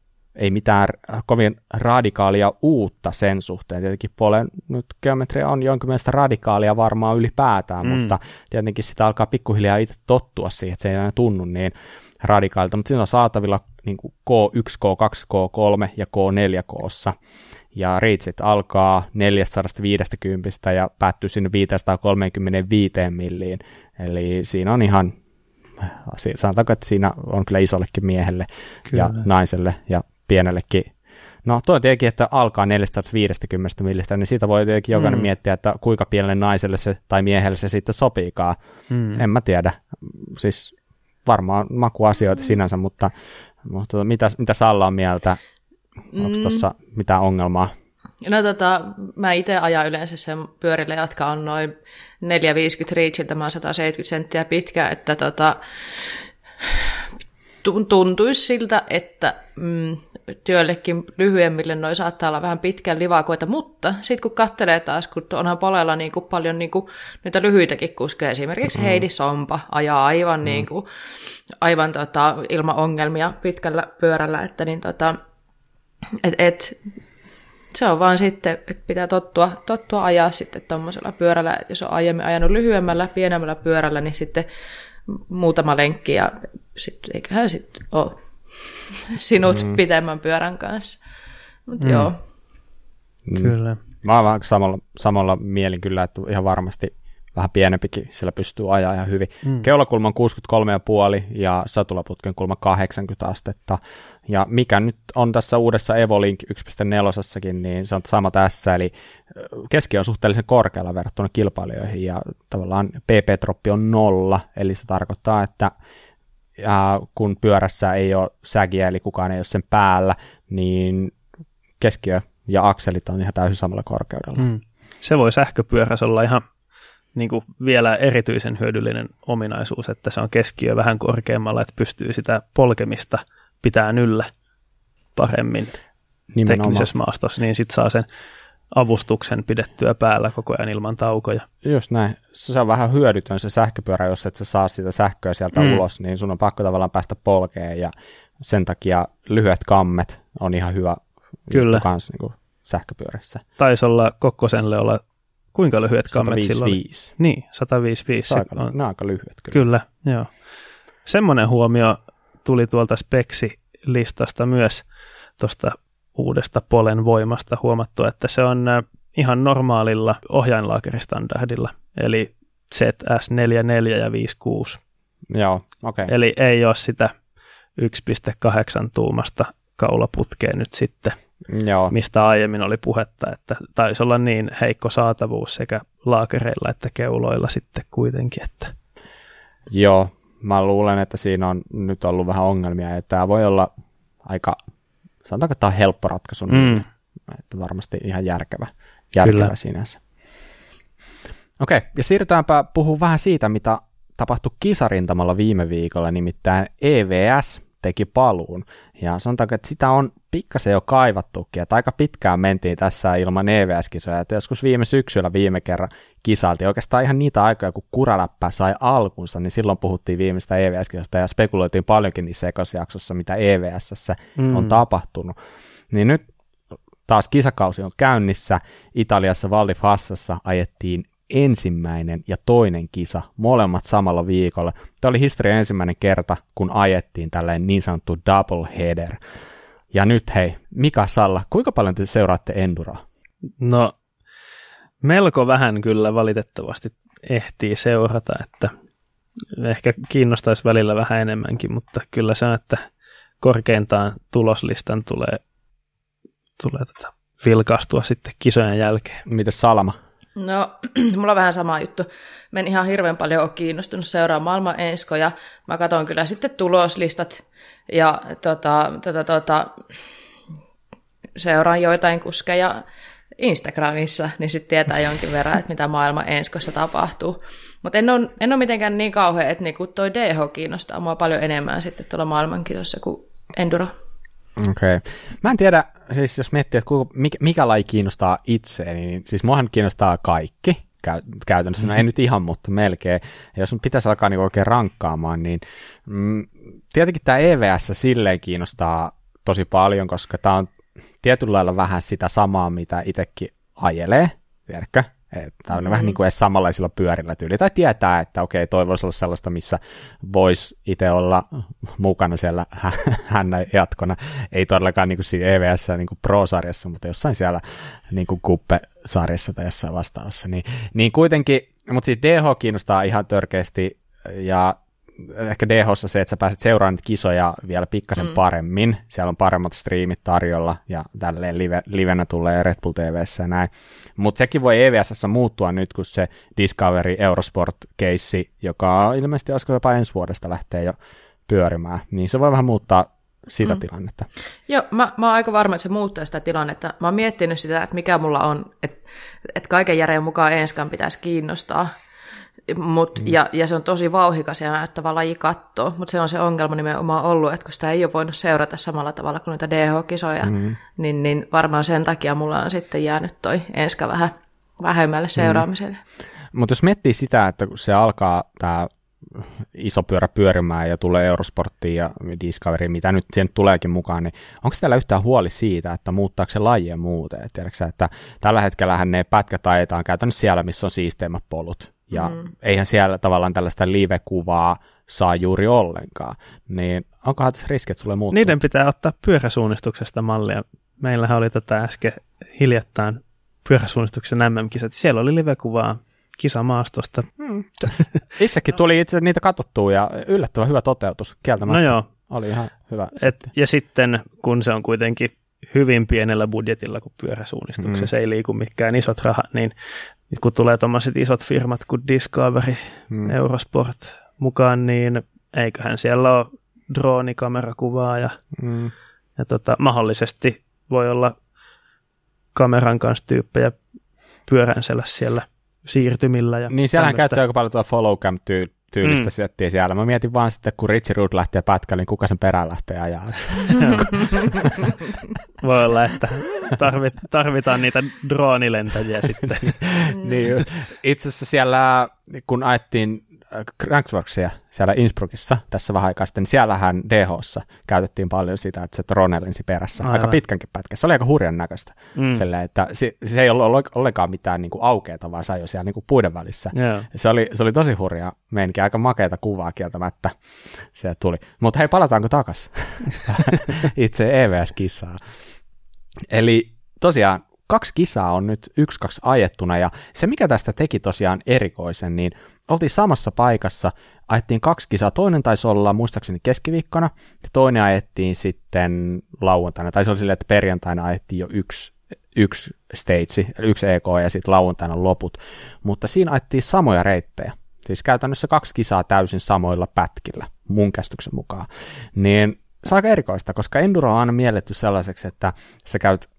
mitään kovin radikaalia uutta sen suhteen. Tietenkin Polen nyt geometria on jonkin mielestä radikaalia varmaan ylipäätään, mm. mutta tietenkin sitä alkaa pikkuhiljaa itse tottua siihen, että se ei enää tunnu niin radikaalilta, mutta siinä on saatavilla niin kuin K1, K2, K3 ja K4 koossa. Ja reitsit alkaa 450 ja päättyy sinne 535 milliin. Eli siinä on ihan, sanotaanko, että siinä on kyllä isollekin miehelle kyllä. ja naiselle ja pienellekin No tuo tietenkin, että alkaa 450 millistä, niin siitä voi tietenkin jokainen mm. miettiä, että kuinka pienelle naiselle se tai miehelle se sitten sopiikaan. Mm. En mä tiedä. Siis varmaan makuasioita mm. sinänsä, mutta, mutta mitä, mitä Salla on mieltä? Onko mm. tuossa mitään ongelmaa? No tota, mä itse ajan yleensä sen pyörille, jotka on noin 450 reachiltä, mä oon 170 senttiä pitkä, että tota, tuntuisi siltä, että mm, työllekin lyhyemmille noin saattaa olla vähän pitkän livakoita, mutta sitten kun katselee taas, kun onhan polella niin kuin paljon niin kuin, niitä lyhyitäkin kuskeja, esimerkiksi mm. Heidi Sompa ajaa aivan, mm. niin kuin, aivan tota, ilman ongelmia pitkällä pyörällä, että niin tota, et, et, se on vaan sitten, että pitää tottua, tottua ajaa sitten tuommoisella pyörällä, että jos on aiemmin ajanut lyhyemmällä, pienemmällä pyörällä, niin sitten muutama lenkki ja sitten eiköhän sitten ole sinut mm. pitemmän pyörän kanssa. Mutta mm. joo. Mm. Kyllä. Mä oon vähän samalla, samalla mielin kyllä, että ihan varmasti vähän pienempikin, sillä pystyy ajaa ihan hyvin. Mm. Keulakulman 63,5 ja satulaputken kulma 80 astetta. Ja mikä nyt on tässä uudessa Evolink 1.4, niin se on sama tässä, eli keski on suhteellisen korkealla verrattuna kilpailijoihin, ja tavallaan PP-troppi on nolla, eli se tarkoittaa, että ja kun pyörässä ei ole sägiä, eli kukaan ei ole sen päällä, niin keskiö ja akselit on ihan täysin samalla korkeudella. Mm. Se voi sähköpyörässä olla ihan niin kuin vielä erityisen hyödyllinen ominaisuus, että se on keskiö vähän korkeammalla, että pystyy sitä polkemista pitää yllä paremmin Nimenomaan. teknisessä maastossa, niin sitten saa sen avustuksen pidettyä päällä koko ajan ilman taukoja. Just näin. Se on vähän hyödytön se sähköpyörä, jos et sä saa sitä sähköä sieltä mm. ulos, niin sun on pakko tavallaan päästä polkeen ja sen takia lyhyet kammet on ihan hyvä Kyllä. kans niin kuin sähköpyörissä. Taisi olla Kokkosenlle olla kuinka lyhyet kammet 155. silloin? Niin, 155. Se aika, on, ne on aika lyhyet kyllä. Kyllä, joo. Semmoinen huomio tuli tuolta Speksi-listasta myös tuosta uudesta Polen voimasta huomattu, että se on äh, ihan normaalilla ohjainlaakeristandardilla, eli ZS44 ja 56. Joo, okei. Okay. Eli ei ole sitä 1.8 tuumasta kaulaputkea nyt sitten, Joo. mistä aiemmin oli puhetta, että taisi olla niin heikko saatavuus sekä laakereilla että keuloilla sitten kuitenkin. Että. Joo, mä luulen, että siinä on nyt ollut vähän ongelmia, ja tämä voi olla aika sanotaanko, että tämä on helppo ratkaisu, niin mm. että varmasti ihan järkevä, järkevä Kyllä. sinänsä. Okei, ja siirrytäänpä puhua vähän siitä, mitä tapahtui kisarintamalla viime viikolla, nimittäin EVS teki paluun. Ja sanotaanko, että sitä on pikkasen jo kaivattukin, että aika pitkään mentiin tässä ilman EVS-kisoja, että joskus viime syksyllä viime kerran kisaltiin oikeastaan ihan niitä aikoja, kun kuraläppä sai alkunsa, niin silloin puhuttiin viimeistä EVS-kisosta ja spekuloitiin paljonkin niissä ekosjaksossa, mitä EVS mm. on tapahtunut. Niin nyt taas kisakausi on käynnissä. Italiassa Valdi Fassassa ajettiin ensimmäinen ja toinen kisa, molemmat samalla viikolla. Tämä oli historian ensimmäinen kerta, kun ajettiin tällainen niin sanottu double header. Ja nyt hei, Mika Salla, kuinka paljon te seuraatte Enduroa? No, melko vähän kyllä valitettavasti ehtii seurata, että ehkä kiinnostaisi välillä vähän enemmänkin, mutta kyllä se on, että korkeintaan tuloslistan tulee, tulee tota vilkastua sitten kisojen jälkeen. Miten Salama? No, mulla on vähän sama juttu. Men ihan hirveän paljon ole kiinnostunut seuraamaan maailman enskoja. Mä katson kyllä sitten tuloslistat ja tota, tota, tota, seuraan joitain kuskeja Instagramissa, niin sitten tietää jonkin verran, että mitä maailman enskossa tapahtuu. Mutta en ole, en ole mitenkään niin kauhean, että niinku toi DH kiinnostaa mua paljon enemmän sitten tuolla maailmankisossa kuin Enduro. Okei. Okay. Mä en tiedä, siis jos miettii, että kuinka, mikä, mikä laji kiinnostaa itseäni, niin siis muahan kiinnostaa kaikki käy, käytännössä, no ei nyt ihan, mutta melkein. Ja jos pitäisi alkaa niin oikein rankkaamaan, niin mm, tietenkin tämä EVS silleen kiinnostaa tosi paljon, koska tämä on tietyllä lailla vähän sitä samaa, mitä itsekin ajelee, tiedätkö? Tämä on mm. vähän niin kuin edes samanlaisilla pyörillä tyyli. Tai tietää, että okei, toi voisi olla sellaista, missä voisi itse olla mukana siellä hännä jatkona. Ei todellakaan niin kuin siinä EVS niin kuin Pro-sarjassa, mutta jossain siellä niin kuin Kuppe-sarjassa tai jossain vastaavassa. Niin, niin kuitenkin, mutta siis DH kiinnostaa ihan törkeästi ja ehkä dh se, että sä pääset seuraamaan niitä kisoja vielä pikkasen mm. paremmin. Siellä on paremmat striimit tarjolla ja tälleen live, livenä tulee Red Bull TVssä ja näin. Mutta sekin voi EVSssä muuttua nyt, kun se Discovery Eurosport-keissi, joka ilmeisesti olisiko jopa ensi vuodesta lähtee jo pyörimään, niin se voi vähän muuttaa sitä mm. tilannetta. Joo, mä, mä oon aika varma, että se muuttaa sitä tilannetta. Mä oon miettinyt sitä, että mikä mulla on, että, että kaiken järjen mukaan enskan pitäisi kiinnostaa, Mut, mm. ja, ja se on tosi vauhikas ja näyttävä laji kattoa, mutta se on se ongelma nimenomaan ollut, että kun sitä ei ole voinut seurata samalla tavalla kuin niitä DH-kisoja, mm. niin, niin varmaan sen takia mulla on sitten jäänyt toi enska vähän vähemmälle mm. seuraamiselle. Mm. Mutta jos miettii sitä, että kun se alkaa tämä iso pyörä pyörimään ja tulee Eurosporttiin ja Discovery, mitä nyt siihen tuleekin mukaan, niin onko teillä yhtään huoli siitä, että muuttaako se lajia muuten? Tiedätkö, että tällä hetkellä ne pätkät ajetaan käytännössä siellä, missä on siisteimmät polut, ja mm. eihän siellä tavallaan tällaista live-kuvaa saa juuri ollenkaan, niin onkohan tässä riski, että sulle muuttuu? Niiden pitää ottaa pyöräsuunnistuksesta mallia. Meillähän oli tätä äsken hiljattain pyöräsuunnistuksen MM-kisat. Siellä oli live-kuvaa kisamaastosta. Hmm. Itsekin tuli itse niitä katsottua ja yllättävän hyvä toteutus kieltämättä. No joo. Oli ihan hyvä. Et, ja sitten kun se on kuitenkin hyvin pienellä budjetilla kuin pyöräsuunnistuksessa, mm. ei liiku mikään isot rahat, niin kun tulee tuommoiset isot firmat kuin Discovery, mm. Eurosport mukaan, niin eiköhän siellä ole droonikamerakuvaa ja, mm. ja tota, mahdollisesti voi olla kameran kanssa tyyppejä pyöränsellä siellä siirtymillä. Ja niin, siellähän käytti aika paljon tuota follow cam tyylistä mm. settiä siellä. Mä mietin vaan sitten, kun Richie Root lähtee pätkälle, niin kuka sen perään lähtee ajaa. Voi olla, että tarvit, tarvitaan niitä droonilentäjiä sitten. niin, itse asiassa siellä, kun ajettiin Cranksworksia siellä Innsbruckissa tässä vähän aikaa sitten, niin siellähän DHssa käytettiin paljon sitä, että se drone lensi perässä Aivan. aika pitkänkin pätkä. Se oli aika hurjan näköistä. Mm. Silleen, että se, se, ei ollut ollenkaan mitään niin kuin aukeata, vaan se jo siellä niin kuin puiden välissä. Yeah. Se, oli, se oli tosi hurja meininki, aika makeita kuvaa kieltämättä se tuli. Mutta hei, palataanko takas itse EVS-kissaa? Eli tosiaan kaksi kisaa on nyt yksi kaksi ajettuna, ja se mikä tästä teki tosiaan erikoisen, niin oltiin samassa paikassa, ajettiin kaksi kisaa, toinen taisi olla muistaakseni keskiviikkona, ja toinen ajettiin sitten lauantaina, tai se oli silleen, että perjantaina ajettiin jo yksi, yksi stage, yksi EK ja sitten lauantaina loput, mutta siinä ajettiin samoja reittejä, siis käytännössä kaksi kisaa täysin samoilla pätkillä, mun käsityksen mukaan, niin se on aika erikoista, koska enduro on aina mielletty sellaiseksi, että sä käyt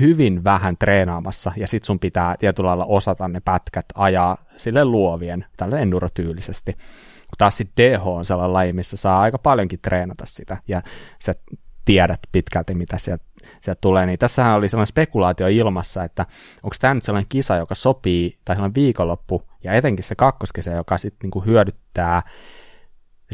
hyvin vähän treenaamassa, ja sit sun pitää tietyllä lailla osata ne pätkät ajaa sille luovien, tällä endurotyylisesti. Kun taas sit DH on sellainen laji, missä saa aika paljonkin treenata sitä, ja sä tiedät pitkälti, mitä sieltä, sieltä tulee. Niin tässähän oli sellainen spekulaatio ilmassa, että onko tämä nyt sellainen kisa, joka sopii, tai sellainen viikonloppu, ja etenkin se kakkoskisa, joka sitten niinku hyödyttää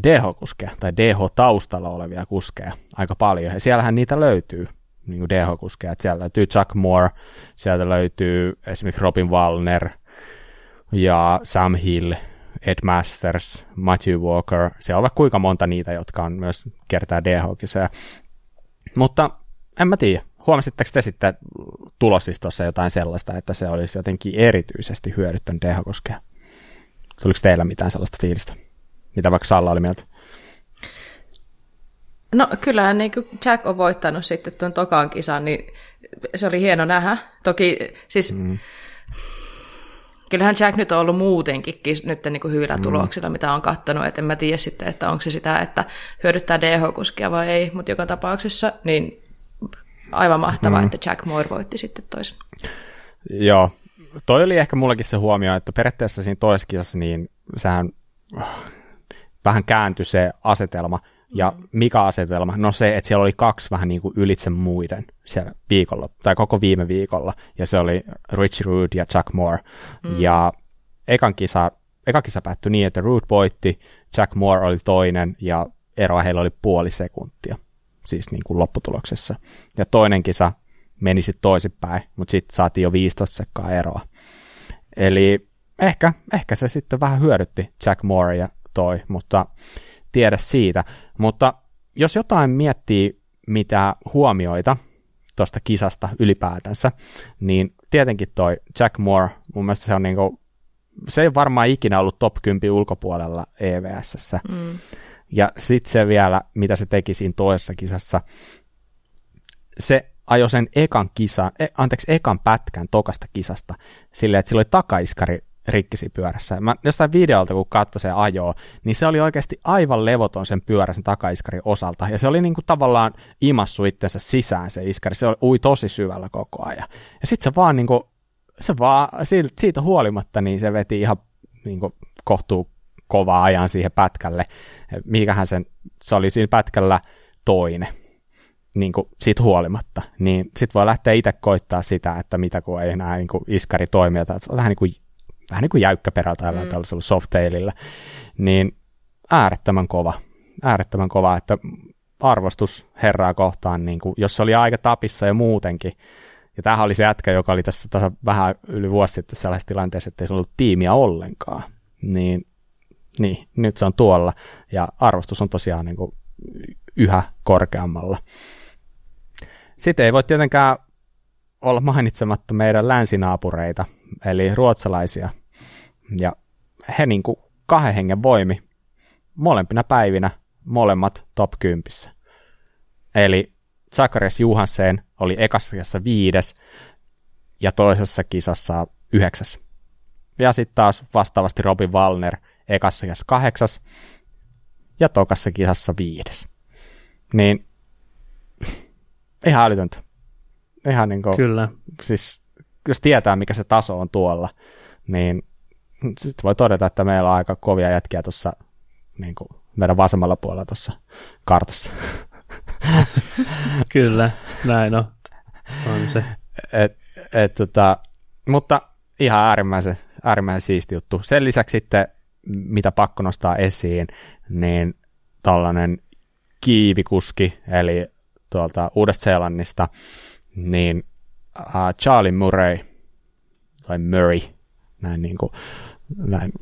DH-kuskeja, tai DH-taustalla olevia kuskeja aika paljon, ja siellähän niitä löytyy niin DH-kuskeja. Sieltä löytyy Chuck Moore, sieltä löytyy esimerkiksi Robin Wallner ja Sam Hill, Ed Masters, Matthew Walker. Siellä on vaikka kuinka monta niitä, jotka on myös kertaa DH-kisoja. Mutta en mä tiedä. Huomasitteko te sitten tulosistossa jotain sellaista, että se olisi jotenkin erityisesti hyödyttänyt DH-kuskeja? Tuliko teillä mitään sellaista fiilistä? Mitä vaikka Salla oli mieltä? No kyllähän niin kuin Jack on voittanut sitten tuon tokaan kisan, niin se oli hieno nähdä. Toki siis mm. kyllähän Jack nyt on ollut muutenkin nyt niin kuin hyvillä mm. tuloksilla, mitä on kattanut, että en mä tiedä sitten, että onko se sitä, että hyödyttää DH-kuskia vai ei, mutta joka tapauksessa niin aivan mahtavaa, mm. että Jack Moore voitti sitten toisen. Joo, toi oli ehkä mullakin se huomio, että periaatteessa siinä toisessa kisassa niin sehän vähän kääntyi se asetelma, ja mm. mikä asetelma? No se, että siellä oli kaksi vähän niin kuin ylitse muiden siellä viikolla, tai koko viime viikolla, ja se oli Rich Rood ja Chuck Moore. Mm. Ja ekan kisa, eka kisa päättyi niin, että Rood voitti, Jack Moore oli toinen, ja eroa heillä oli puoli sekuntia, siis niin kuin lopputuloksessa. Ja toinen kisa meni sitten toisinpäin, mutta sitten saatiin jo 15 sekkaa eroa. Eli ehkä, ehkä se sitten vähän hyödytti Jack Moore ja toi, mutta tiedä siitä. Mutta jos jotain miettii, mitä huomioita tuosta kisasta ylipäätänsä, niin tietenkin toi Jack Moore, mun mielestä se on niinku, se ei varmaan ikinä ollut top 10 ulkopuolella EVSssä. Mm. Ja sitten se vielä, mitä se teki siinä toisessa kisassa, se ajoi sen ekan kisan, e, anteeksi, ekan pätkän tokasta kisasta silleen, että sillä oli takaiskari rikkisi pyörässä. Mä jostain videolta, kun katsoi se ajoa, niin se oli oikeasti aivan levoton sen pyörän sen takaiskarin osalta. Ja se oli niin kuin tavallaan imassu itsensä sisään se iskari. Se ui tosi syvällä koko ajan. Ja sitten se vaan niin kuin, se vaan, siitä huolimatta, niin se veti ihan niin kuin kohtuu kovaa ajan siihen pätkälle. Mikähän sen, se oli siinä pätkällä toinen niin kuin siitä huolimatta, niin sitten voi lähteä itse koittaa sitä, että mitä kun ei enää niin kuin iskari toimia, tai vähän niin kuin vähän niin kuin jäykkäperältä mm. tällaisella softailillä, niin äärettömän kova, äärettömän kova, että arvostus herraa kohtaan, niin kuin, jos se oli aika tapissa ja muutenkin, ja tämähän oli se jätkä, joka oli tässä tasa vähän yli vuosi sitten sellaisessa tilanteessa, että ei se ollut tiimiä ollenkaan, niin, niin nyt se on tuolla, ja arvostus on tosiaan niin kuin yhä korkeammalla. Sitten ei voi tietenkään olla mainitsematta meidän länsinaapureita, eli ruotsalaisia. Ja he niin kuin kahden hengen voimi molempina päivinä molemmat top 10. Eli Zacharias Juhansen oli ekassa kisassa viides ja toisessa kisassa yhdeksäs. Ja sitten taas vastaavasti Robin Wallner ekassa kisassa kahdeksas ja tokassa kisassa viides. Niin ihan älytöntä ihan niin kuin, Kyllä. siis jos tietää, mikä se taso on tuolla, niin sitten voi todeta, että meillä on aika kovia jätkiä tuossa niin kuin meidän vasemmalla puolella tuossa kartassa. Kyllä, näin on. On se. Et, et, tota, mutta ihan äärimmäisen, äärimmäisen siisti juttu. Sen lisäksi sitten, mitä pakko nostaa esiin, niin tällainen kiivikuski, eli tuolta Uudesta-Seelannista, niin uh, Charlie Murray, tai Murray, näin niin kuin, näin,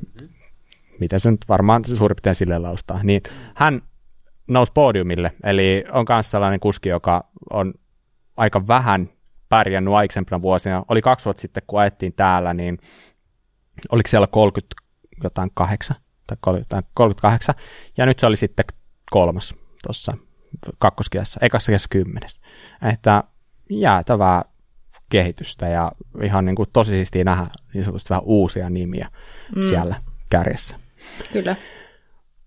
mitä se nyt varmaan suurin piirtein sille laustaa, niin hän nousi podiumille, eli on myös sellainen kuski, joka on aika vähän pärjännyt aikaisempina vuosina. Oli kaksi vuotta sitten, kun ajettiin täällä, niin oliko siellä 30 jotain kahdeksan, tai 38, ja nyt se oli sitten kolmas tuossa kakkoskiassa, ekassa kiassa kymmenes. Että jäätävää kehitystä ja ihan niin kuin tosi siistiä nähdä niin sanotusti vähän uusia nimiä mm. siellä kärjessä. Kyllä.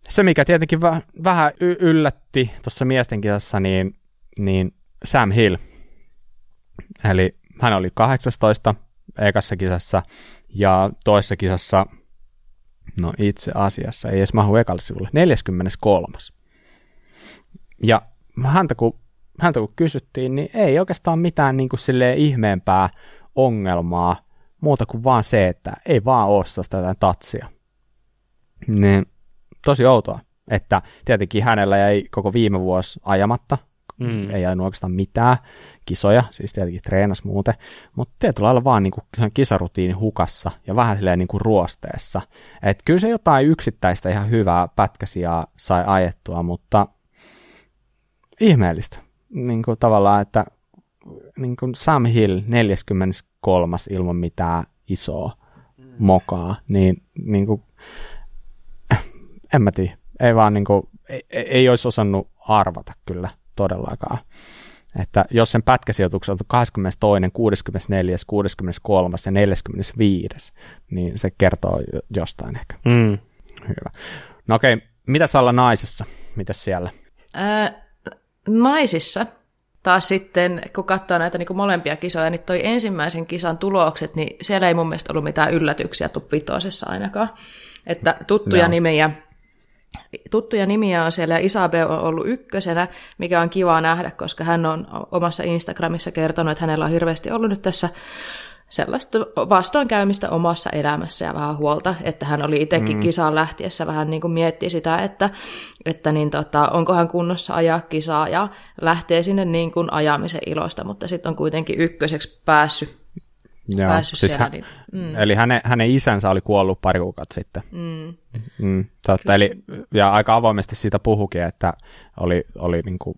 Se, mikä tietenkin v- vähän y- yllätti tuossa miesten kisassa, niin, niin Sam Hill. Eli hän oli 18 ekassa kisassa ja toisessa kisassa, no itse asiassa ei edes mahu ekalle sivulle, 43. Ja häntä kun, häntä kun kysyttiin, niin ei oikeastaan mitään niin kuin ihmeempää ongelmaa, muuta kuin vaan se, että ei vaan ole sitä jotain tatsia. Niin tosi outoa, että tietenkin hänellä jäi koko viime vuosi ajamatta, mm. ei jäänyt oikeastaan mitään kisoja, siis tietenkin treenas muuten, mutta tietyllä lailla vaan niin kuin kisarutiini hukassa ja vähän silleen niin kuin ruosteessa. Et kyllä se jotain yksittäistä ihan hyvää pätkäsiä sai ajettua, mutta ihmeellistä. Niin kuin tavallaan, että niin kuin Sam Hill 43. ilman mitään isoa mokaa, niin, niin kuin, en mä tiedä, ei vaan niin kuin, ei, ei olisi osannut arvata kyllä todellakaan. Että jos sen pätkäsijoituksen on 22., 64., 63. ja 45., niin se kertoo jostain ehkä. Mm. Hyvä. No okei, mitä olla naisessa? Mitäs siellä? Ää, naisissa taas sitten, kun katsoo näitä niin kuin molempia kisoja, niin toi ensimmäisen kisan tulokset, niin siellä ei mun mielestä ollut mitään yllätyksiä tuppitoisessa ainakaan. Että tuttuja no. nimiä tuttuja nimiä on siellä, Isabel on ollut ykkösenä, mikä on kiva nähdä, koska hän on omassa Instagramissa kertonut, että hänellä on hirveästi ollut nyt tässä sellaista vastoinkäymistä omassa elämässä ja vähän huolta, että hän oli itsekin mm. kisaan lähtiessä vähän niin kuin mietti sitä, että, että niin tota, onko hän kunnossa ajaa kisaa ja lähtee sinne niin kuin ajamisen ilosta, mutta sitten on kuitenkin ykköseksi päässyt Joo, päässyt siis siellä. Hän, niin, mm. Eli hänen, hänen isänsä oli kuollut pari kuukautta sitten. Mm. Mm, totta, eli, ja aika avoimesti siitä puhukin, että oli, oli niin kuin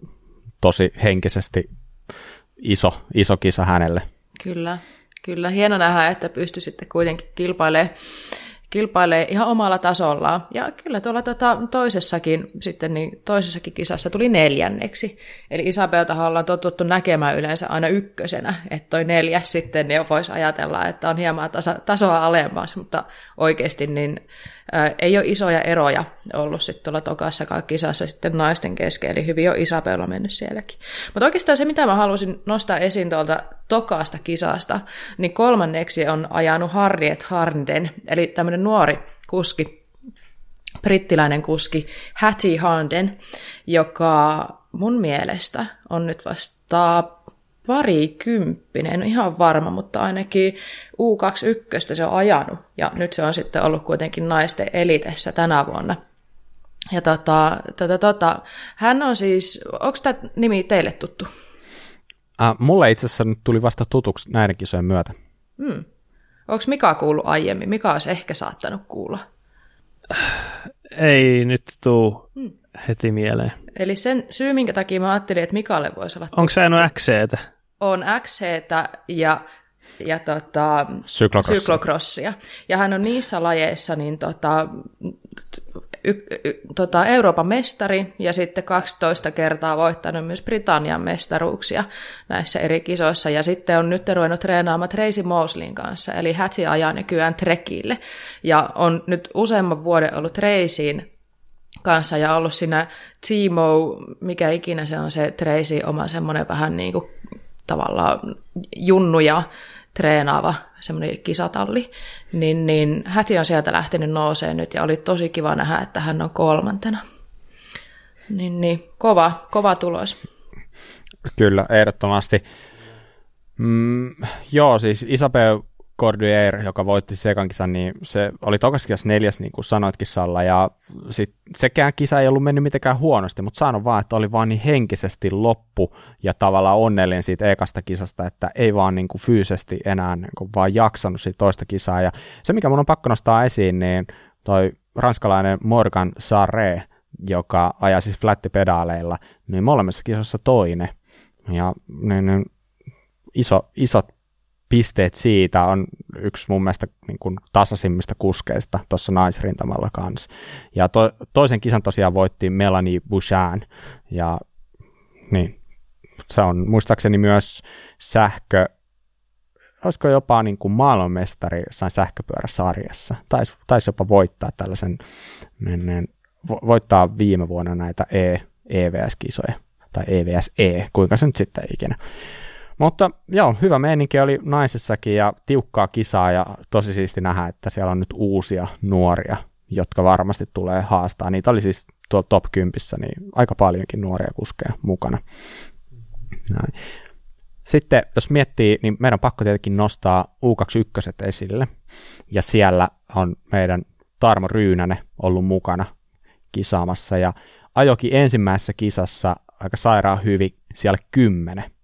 tosi henkisesti iso, iso kisa hänelle. Kyllä, kyllä. Hieno nähdä, että pystyi sitten kuitenkin kilpailemaan kilpailee ihan omalla tasollaan. Ja kyllä tuolla tota, toisessakin, sitten, niin toisessakin kisassa tuli neljänneksi. Eli Isabelta ollaan totuttu näkemään yleensä aina ykkösenä, että toi neljäs sitten niin voisi ajatella, että on hieman tasa, tasoa alemmas, mutta oikeasti niin ei ole isoja eroja ollut sitten tuolla tokassakaan kisassa sitten naisten kesken, eli hyvin on Isabella mennyt sielläkin. Mutta oikeastaan se, mitä mä halusin nostaa esiin tuolta tokaasta kisasta, niin kolmanneksi on ajanut Harriet Harden, eli tämmöinen nuori kuski, brittiläinen kuski Hattie Harden, joka mun mielestä on nyt vasta parikymppinen, en ihan varma, mutta ainakin U21 se on ajanut. Ja nyt se on sitten ollut kuitenkin naisten elitessä tänä vuonna. Ja tota, tota, tota, hän on siis, onko tämä nimi teille tuttu? Äh, mulle itse asiassa nyt tuli vasta tutuksi näiden kisojen myötä. Hmm. Onko Mika kuullut aiemmin? Mika olisi ehkä saattanut kuulla. Ei nyt tuu hmm. heti mieleen. Eli sen syy, minkä takia mä ajattelin, että Mikalle voisi olla... Onko se ajanut XCtä? On XCtä ja ja tota, Syklokrassia. syklokrossia. Ja hän on niissä lajeissa niin tota, y, y, tota, Euroopan mestari ja sitten 12 kertaa voittanut myös Britannian mestaruuksia näissä eri kisoissa. Ja sitten on nyt ruvennut treenaamaan Tracy Moslin kanssa, eli Hatsi ajaa nykyään trekille. Ja on nyt useamman vuoden ollut Tracyin kanssa ja ollut siinä Timo, mikä ikinä se on se Tracy, oma semmoinen vähän niin kuin tavallaan junnuja treenaava semmoinen kisatalli, niin, niin Häti on sieltä lähtenyt nousee nyt ja oli tosi kiva nähdä, että hän on kolmantena. Niin, niin kova, kova tulos. Kyllä, ehdottomasti. Mm, joo, siis Isabel Cordier, joka voitti sekan kisan, niin se oli tokassa neljäs, niin kuin sanoitkin Salla, ja sit sekään kisa ei ollut mennyt mitenkään huonosti, mutta sanon vaan, että oli vaan niin henkisesti loppu ja tavallaan onnellinen siitä ekasta kisasta, että ei vaan niin kuin fyysisesti enää niin kuin vaan jaksanut siitä toista kisaa, ja se mikä mun on pakko nostaa esiin, niin toi ranskalainen Morgan Sarre, joka ajaa siis flättipedaaleilla, niin molemmissa kisassa toinen, ja niin, niin iso, isot pisteet siitä on yksi mun mielestä niin kuin tasaisimmista kuskeista tuossa naisrintamalla kanssa. Ja to, toisen kisan tosiaan voitti Melanie Bouchan, ja niin, se on muistaakseni myös sähkö, olisiko jopa niin kuin maailmanmestari jossain sähköpyöräsarjassa, taisi, taisi jopa voittaa tällaisen, niin, niin, voittaa viime vuonna näitä e, EVS-kisoja, tai EVSE, kuinka se nyt sitten ikinä. Mutta joo, hyvä meininki oli naisessakin ja tiukkaa kisaa ja tosi siisti nähdä, että siellä on nyt uusia nuoria, jotka varmasti tulee haastaa. Niitä oli siis tuolla top 10, niin aika paljonkin nuoria kuskeja mukana. Näin. Sitten jos miettii, niin meidän on pakko tietenkin nostaa U21 esille, ja siellä on meidän Tarmo Ryynänen ollut mukana kisaamassa, ja ajoki ensimmäisessä kisassa aika sairaan hyvin siellä kymmenen.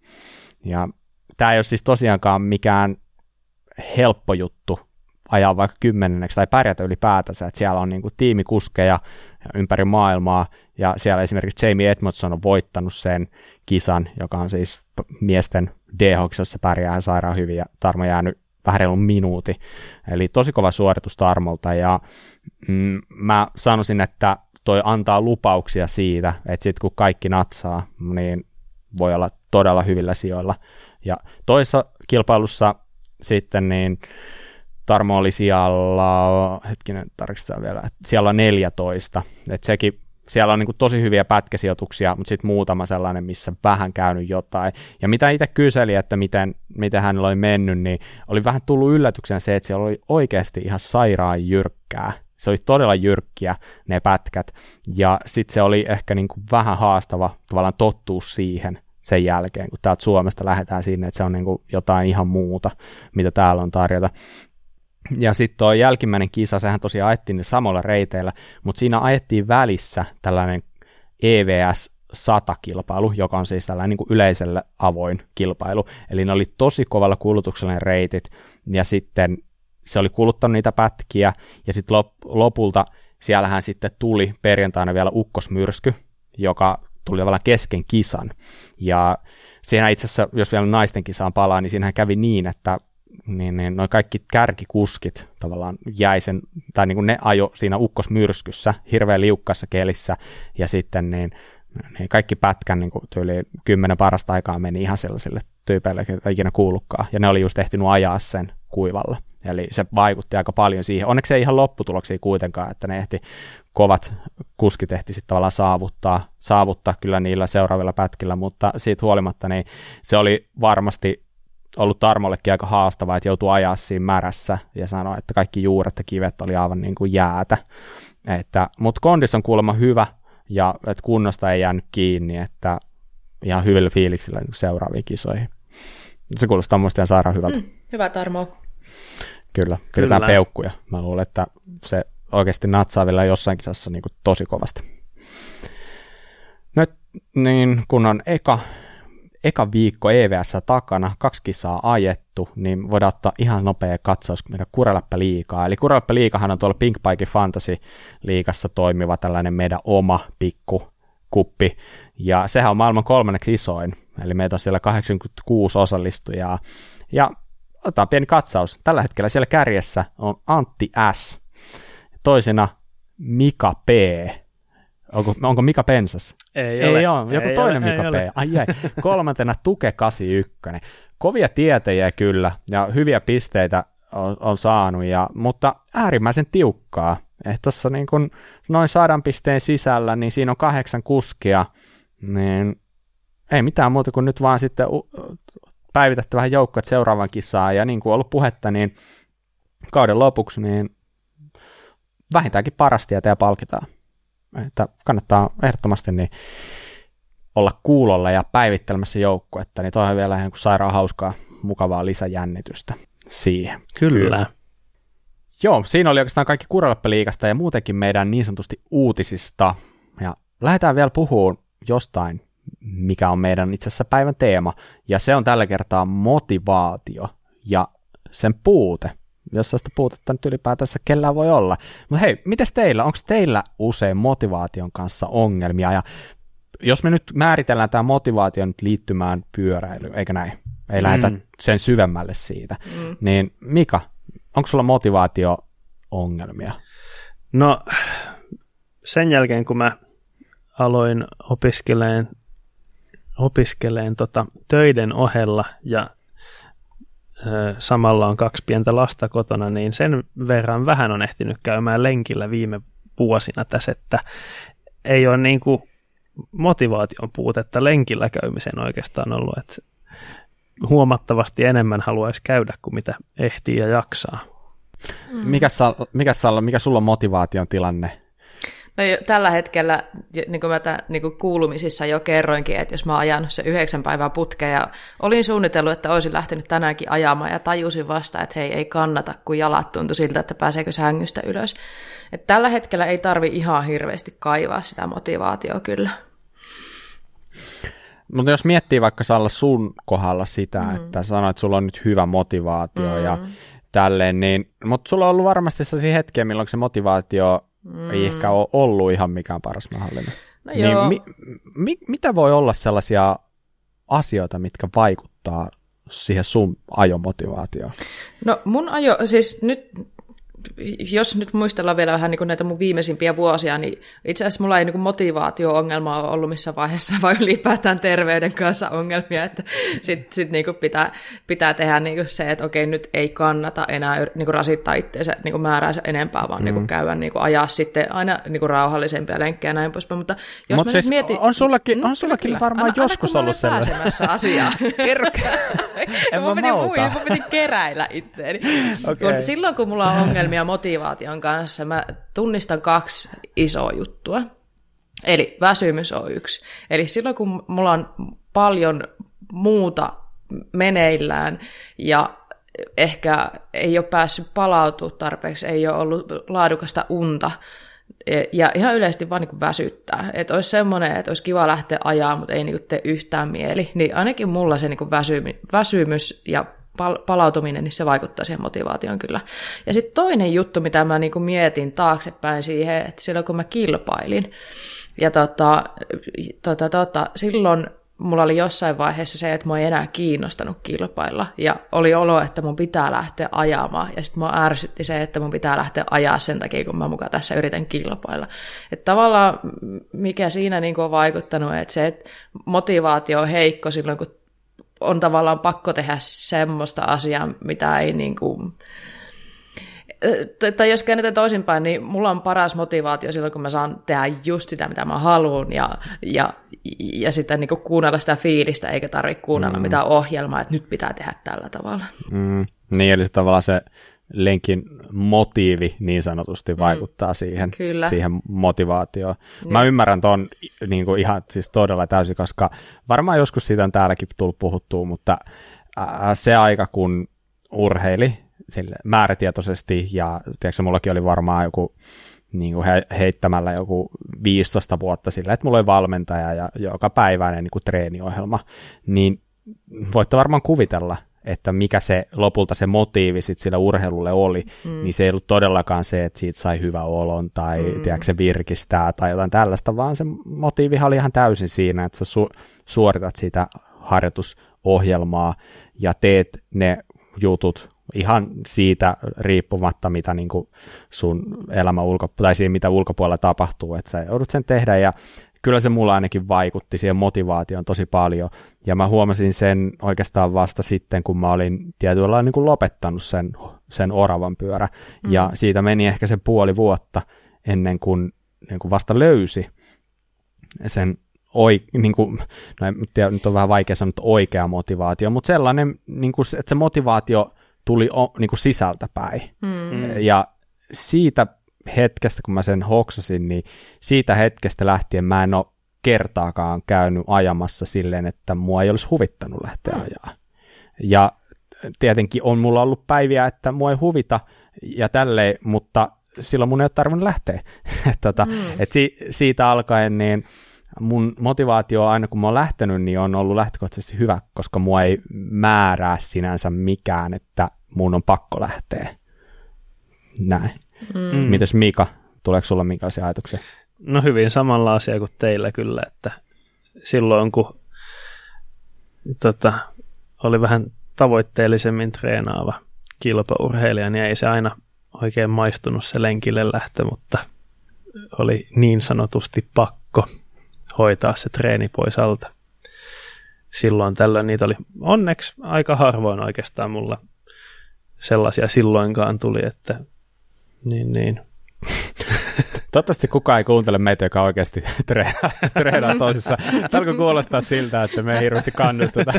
Ja tämä ei ole siis tosiaankaan mikään helppo juttu ajaa vaikka kymmenenneksi tai pärjätä ylipäätänsä, että siellä on niin kuin tiimikuskeja ympäri maailmaa, ja siellä esimerkiksi Jamie Edmondson on voittanut sen kisan, joka on siis miesten d jossa pärjää sairaan hyvin, ja Tarmo jäänyt vähän reilun minuuti, eli tosi kova suoritus Tarmolta, ja mm, mä sanoisin, että toi antaa lupauksia siitä, että sitten kun kaikki natsaa, niin voi olla todella hyvillä sijoilla. Ja toisessa kilpailussa sitten niin Tarmo oli siellä, hetkinen tarkistetaan vielä, siellä on 14, että sekin siellä on niin tosi hyviä pätkäsijoituksia, mutta sitten muutama sellainen, missä vähän käynyt jotain. Ja mitä itse kyseli, että miten, miten hänellä oli mennyt, niin oli vähän tullut yllätyksen se, että siellä oli oikeasti ihan sairaan jyrkkää. Se oli todella jyrkkiä ne pätkät, ja sitten se oli ehkä niin kuin vähän haastava tavallaan tottuus siihen, sen jälkeen, kun täältä Suomesta lähdetään sinne, että se on niin kuin jotain ihan muuta, mitä täällä on tarjota. Ja sitten tuo jälkimmäinen kisa, sehän tosiaan ajettiin ne samalla reiteillä, mutta siinä ajettiin välissä tällainen EVS 100-kilpailu, joka on siis tällainen niin kuin yleiselle avoin kilpailu. Eli ne oli tosi kovalla kulutuksella ne reitit, ja sitten se oli kuluttanut niitä pätkiä, ja sitten lop- lopulta siellähän sitten tuli perjantaina vielä ukkosmyrsky, joka tuli tavallaan kesken kisan. Ja siinä itse asiassa, jos vielä naisten kisaan palaa, niin siinähän kävi niin, että niin, niin noin kaikki kärkikuskit tavallaan jäi sen, tai niin kuin ne ajo siinä ukkosmyrskyssä, hirveän liukkassa kelissä, ja sitten niin, niin kaikki pätkän niin kuin tyyli kymmenen parasta aikaa meni ihan sellaisille tyypeille, jotka ikinä kuullutkaan, ja ne oli just ehtinyt ajaa sen kuivalla. Eli se vaikutti aika paljon siihen. Onneksi ei ihan lopputuloksia kuitenkaan, että ne ehti kovat kuskit ehti sitten tavallaan saavuttaa, saavuttaa kyllä niillä seuraavilla pätkillä, mutta siitä huolimatta niin se oli varmasti ollut Tarmollekin aika haastavaa, että joutuu ajaa siinä märässä ja sanoa, että kaikki juuret ja kivet oli aivan niin kuin jäätä. Että, mutta kondis on kuulemma hyvä ja että kunnosta ei jäänyt kiinni, että ihan hyvillä fiiliksillä niin seuraaviin kisoihin. Se kuulostaa muista ihan sairaan hyvältä. Mm, hyvä Tarmo. Kyllä, pidetään Kyllä. peukkuja. Mä luulen, että se oikeasti natsaa vielä jossain kisassa niin kuin tosi kovasti. Nyt niin kun on eka, eka viikko EVS takana, kaksi kisaa ajettu, niin voidaan ottaa ihan nopea katsaus meidän Kureläppä liikaa. Eli Kureläppä liikahan on tuolla Pink Pike Fantasy liikassa toimiva tällainen meidän oma pikku kuppi, ja sehän on maailman kolmanneksi isoin, eli meitä on siellä 86 osallistujaa, ja otetaan pieni katsaus. Tällä hetkellä siellä kärjessä on Antti S, toisena Mika P. Onko, onko Mika Pensas? Ei, ei ole. ole. Joku ei toinen ole, Mika ei P. Ole. Ai, ai. Kolmantena Tuke 81. Kovia tietejä kyllä ja hyviä pisteitä on, on saanut, ja, mutta äärimmäisen tiukkaa. Tuossa niin kun noin sadan pisteen sisällä, niin siinä on kahdeksan kuskia, niin ei mitään muuta kuin nyt vaan sitten päivitätte vähän joukkoja seuraavan kisaan, ja niin kuin ollut puhetta, niin kauden lopuksi, niin vähintäänkin parasti ja palkitaan. Että kannattaa ehdottomasti niin olla kuulolla ja päivittelemässä joukkuetta, niin toihan vielä ihan sairaan hauskaa, mukavaa lisäjännitystä siihen. Kyllä. Joo, siinä oli oikeastaan kaikki kuraleppeliikasta ja muutenkin meidän niin sanotusti uutisista. Ja lähdetään vielä puhumaan jostain, mikä on meidän itse asiassa päivän teema, ja se on tällä kertaa motivaatio ja sen puute. Jos sitä puutetta nyt ylipäätänsä kellään voi olla. Mutta hei, mites teillä? Onko teillä usein motivaation kanssa ongelmia? Ja jos me nyt määritellään tämä motivaatio nyt liittymään pyöräilyyn, eikä näin? Ei mm. lähdetä sen syvemmälle siitä. Mm. Niin Mika, onko sulla motivaatio-ongelmia? No, sen jälkeen kun mä aloin opiskeleen, opiskeleen tota, töiden ohella ja ö, samalla on kaksi pientä lasta kotona, niin sen verran vähän on ehtinyt käymään lenkillä viime vuosina tässä, että ei ole niin kuin motivaation puutetta lenkillä käymiseen oikeastaan ollut, että huomattavasti enemmän haluaisi käydä kuin mitä ehtii ja jaksaa. Mm. Mikä, mikä, mikä sulla on motivaation tilanne No jo, tällä hetkellä, niin kuin mä tämän, niin kuin kuulumisissa jo kerroinkin, että jos mä ajan se yhdeksän päivää putkea ja olin suunnitellut, että olisin lähtenyt tänäänkin ajamaan ja tajusin vasta, että hei, ei kannata, kun jalat tuntui siltä, että pääseekö sängystä ylös. Että tällä hetkellä ei tarvi ihan hirveästi kaivaa sitä motivaatiota kyllä. Mutta jos miettii vaikka Salla sun kohdalla sitä, mm. että sanoit, että sulla on nyt hyvä motivaatio mm. ja tälleen, niin, mutta sulla on ollut varmasti sellaisia hetkiä, milloin se motivaatio mm. ei ehkä ole ollut ihan mikään paras mahdollinen. No niin joo. Mi, mi, mitä voi olla sellaisia asioita, mitkä vaikuttaa siihen sun ajomotivaatioon? No mun ajo, siis nyt jos nyt muistellaan vielä vähän niin kuin näitä mun viimeisimpiä vuosia, niin itse asiassa mulla ei niin motivaatio-ongelmaa ole ollut missään vaiheessa, vai ylipäätään terveyden kanssa ongelmia, että sitten sit niin pitää, pitää tehdä niin kuin se, että okei, nyt ei kannata enää niin kuin rasittaa itseensä niin kuin määräänsä enempää, vaan niin mm. niin kuin käydä niin kuin ajaa sitten aina niin kuin rauhallisempia lenkkejä ja näin poispäin. Mutta jos Mut siis mietin... on sullakin, on sullakin kyllä, varmaan aina, joskus aina, ollut sellainen. asiaan. Kerro. en mä piti, mui, mä piti keräillä itteeni. Okay. silloin kun mulla on ongelmia, ongelmia motivaation kanssa. Mä tunnistan kaksi isoa juttua. Eli väsymys on yksi. Eli silloin kun mulla on paljon muuta meneillään ja ehkä ei ole päässyt palautumaan tarpeeksi, ei ole ollut laadukasta unta, e, ja ihan yleisesti vaan niin väsyttää. Että olisi semmoinen, että olisi kiva lähteä ajaa, mutta ei niin tee yhtään mieli. Niin ainakin mulla se niin väsymys ja pal- palautuminen, niin se vaikuttaa siihen motivaatioon kyllä. Ja sitten toinen juttu, mitä mä niinku mietin taaksepäin siihen, että silloin kun mä kilpailin, ja tota, tota, tota, silloin mulla oli jossain vaiheessa se, että mua ei enää kiinnostanut kilpailla. Ja oli olo, että mun pitää lähteä ajamaan. Ja sitten mua ärsytti se, että mun pitää lähteä ajaa sen takia, kun mä mukaan tässä yritän kilpailla. Että tavallaan mikä siinä niin on vaikuttanut, että se että motivaatio on heikko silloin, kun on tavallaan pakko tehdä semmoista asiaa, mitä ei niin kuin, tai jos käännetään toisinpäin, niin mulla on paras motivaatio silloin, kun mä saan tehdä just sitä, mitä mä haluan, ja, ja, ja sitten niin kuunnella sitä fiilistä, eikä tarvitse kuunnella mm. mitään ohjelmaa, että nyt pitää tehdä tällä tavalla. Mm. Niin, eli tavallaan se lenkin motiivi niin sanotusti mm. vaikuttaa siihen, Kyllä. siihen motivaatioon. Niin. Mä ymmärrän ton niin kuin ihan siis todella täysin, koska varmaan joskus siitä on täälläkin tullut puhuttua, mutta ää, se aika, kun urheili sille määrätietoisesti, ja tiedätkö, mullakin oli varmaan joku niin kuin he, heittämällä joku 15 vuotta sillä, että mulla oli valmentaja ja joka päiväinen niin kuin treeniohjelma, niin voitte varmaan kuvitella, että mikä se lopulta se motiivi sit sillä urheilulle oli, mm. niin se ei ollut todellakaan se, että siitä sai hyvä olon tai mm. tiedätkö, se virkistää tai jotain tällaista, vaan se motiivi oli ihan täysin siinä, että sä su- suoritat sitä harjoitusohjelmaa ja teet ne jutut ihan siitä riippumatta, mitä niin kuin sun elämä ulko, tai siinä, mitä ulkopuolella tapahtuu, että sä joudut sen tehdä ja kyllä se mulla ainakin vaikutti siihen motivaatioon tosi paljon. Ja mä huomasin sen oikeastaan vasta sitten, kun mä olin tietyllä lailla niin kuin lopettanut sen, sen oravan pyörä. Mm. Ja siitä meni ehkä se puoli vuotta ennen kuin, niin kuin vasta löysi sen oi, niin kuin, no en tiedä, nyt on vähän vaikea sanoa, että oikea motivaatio, mutta sellainen, niin kuin, että se motivaatio tuli o, niin kuin sisältä päin. Mm. Ja siitä hetkestä, kun mä sen hoksasin, niin siitä hetkestä lähtien mä en ole kertaakaan käynyt ajamassa silleen, että mua ei olisi huvittanut lähteä mm. ajaa. Ja tietenkin on mulla ollut päiviä, että mua ei huvita ja tälleen, mutta silloin mun ei ole tarvinnut lähteä. tota, mm. et si- siitä alkaen niin mun motivaatio aina kun mä oon lähtenyt, niin on ollut lähtökohtaisesti hyvä, koska mua ei määrää sinänsä mikään, että mun on pakko lähteä. Näin. Mm. Mites Mika, tuleeko sulla minkälaisia ajatuksia? No hyvin samalla asia kuin teillä kyllä, että silloin kun tota, oli vähän tavoitteellisemmin treenaava kilpaurheilija, niin ei se aina oikein maistunut se lenkille lähtö, mutta oli niin sanotusti pakko hoitaa se treeni pois alta. Silloin tällöin niitä oli onneksi aika harvoin oikeastaan mulla sellaisia silloinkaan tuli, että niin, niin. Toivottavasti kukaan ei kuuntele meitä, joka oikeasti treenaa, treenaa toisissa. Alkoi kuulostaa siltä, että me ei hirveästi kannustuta.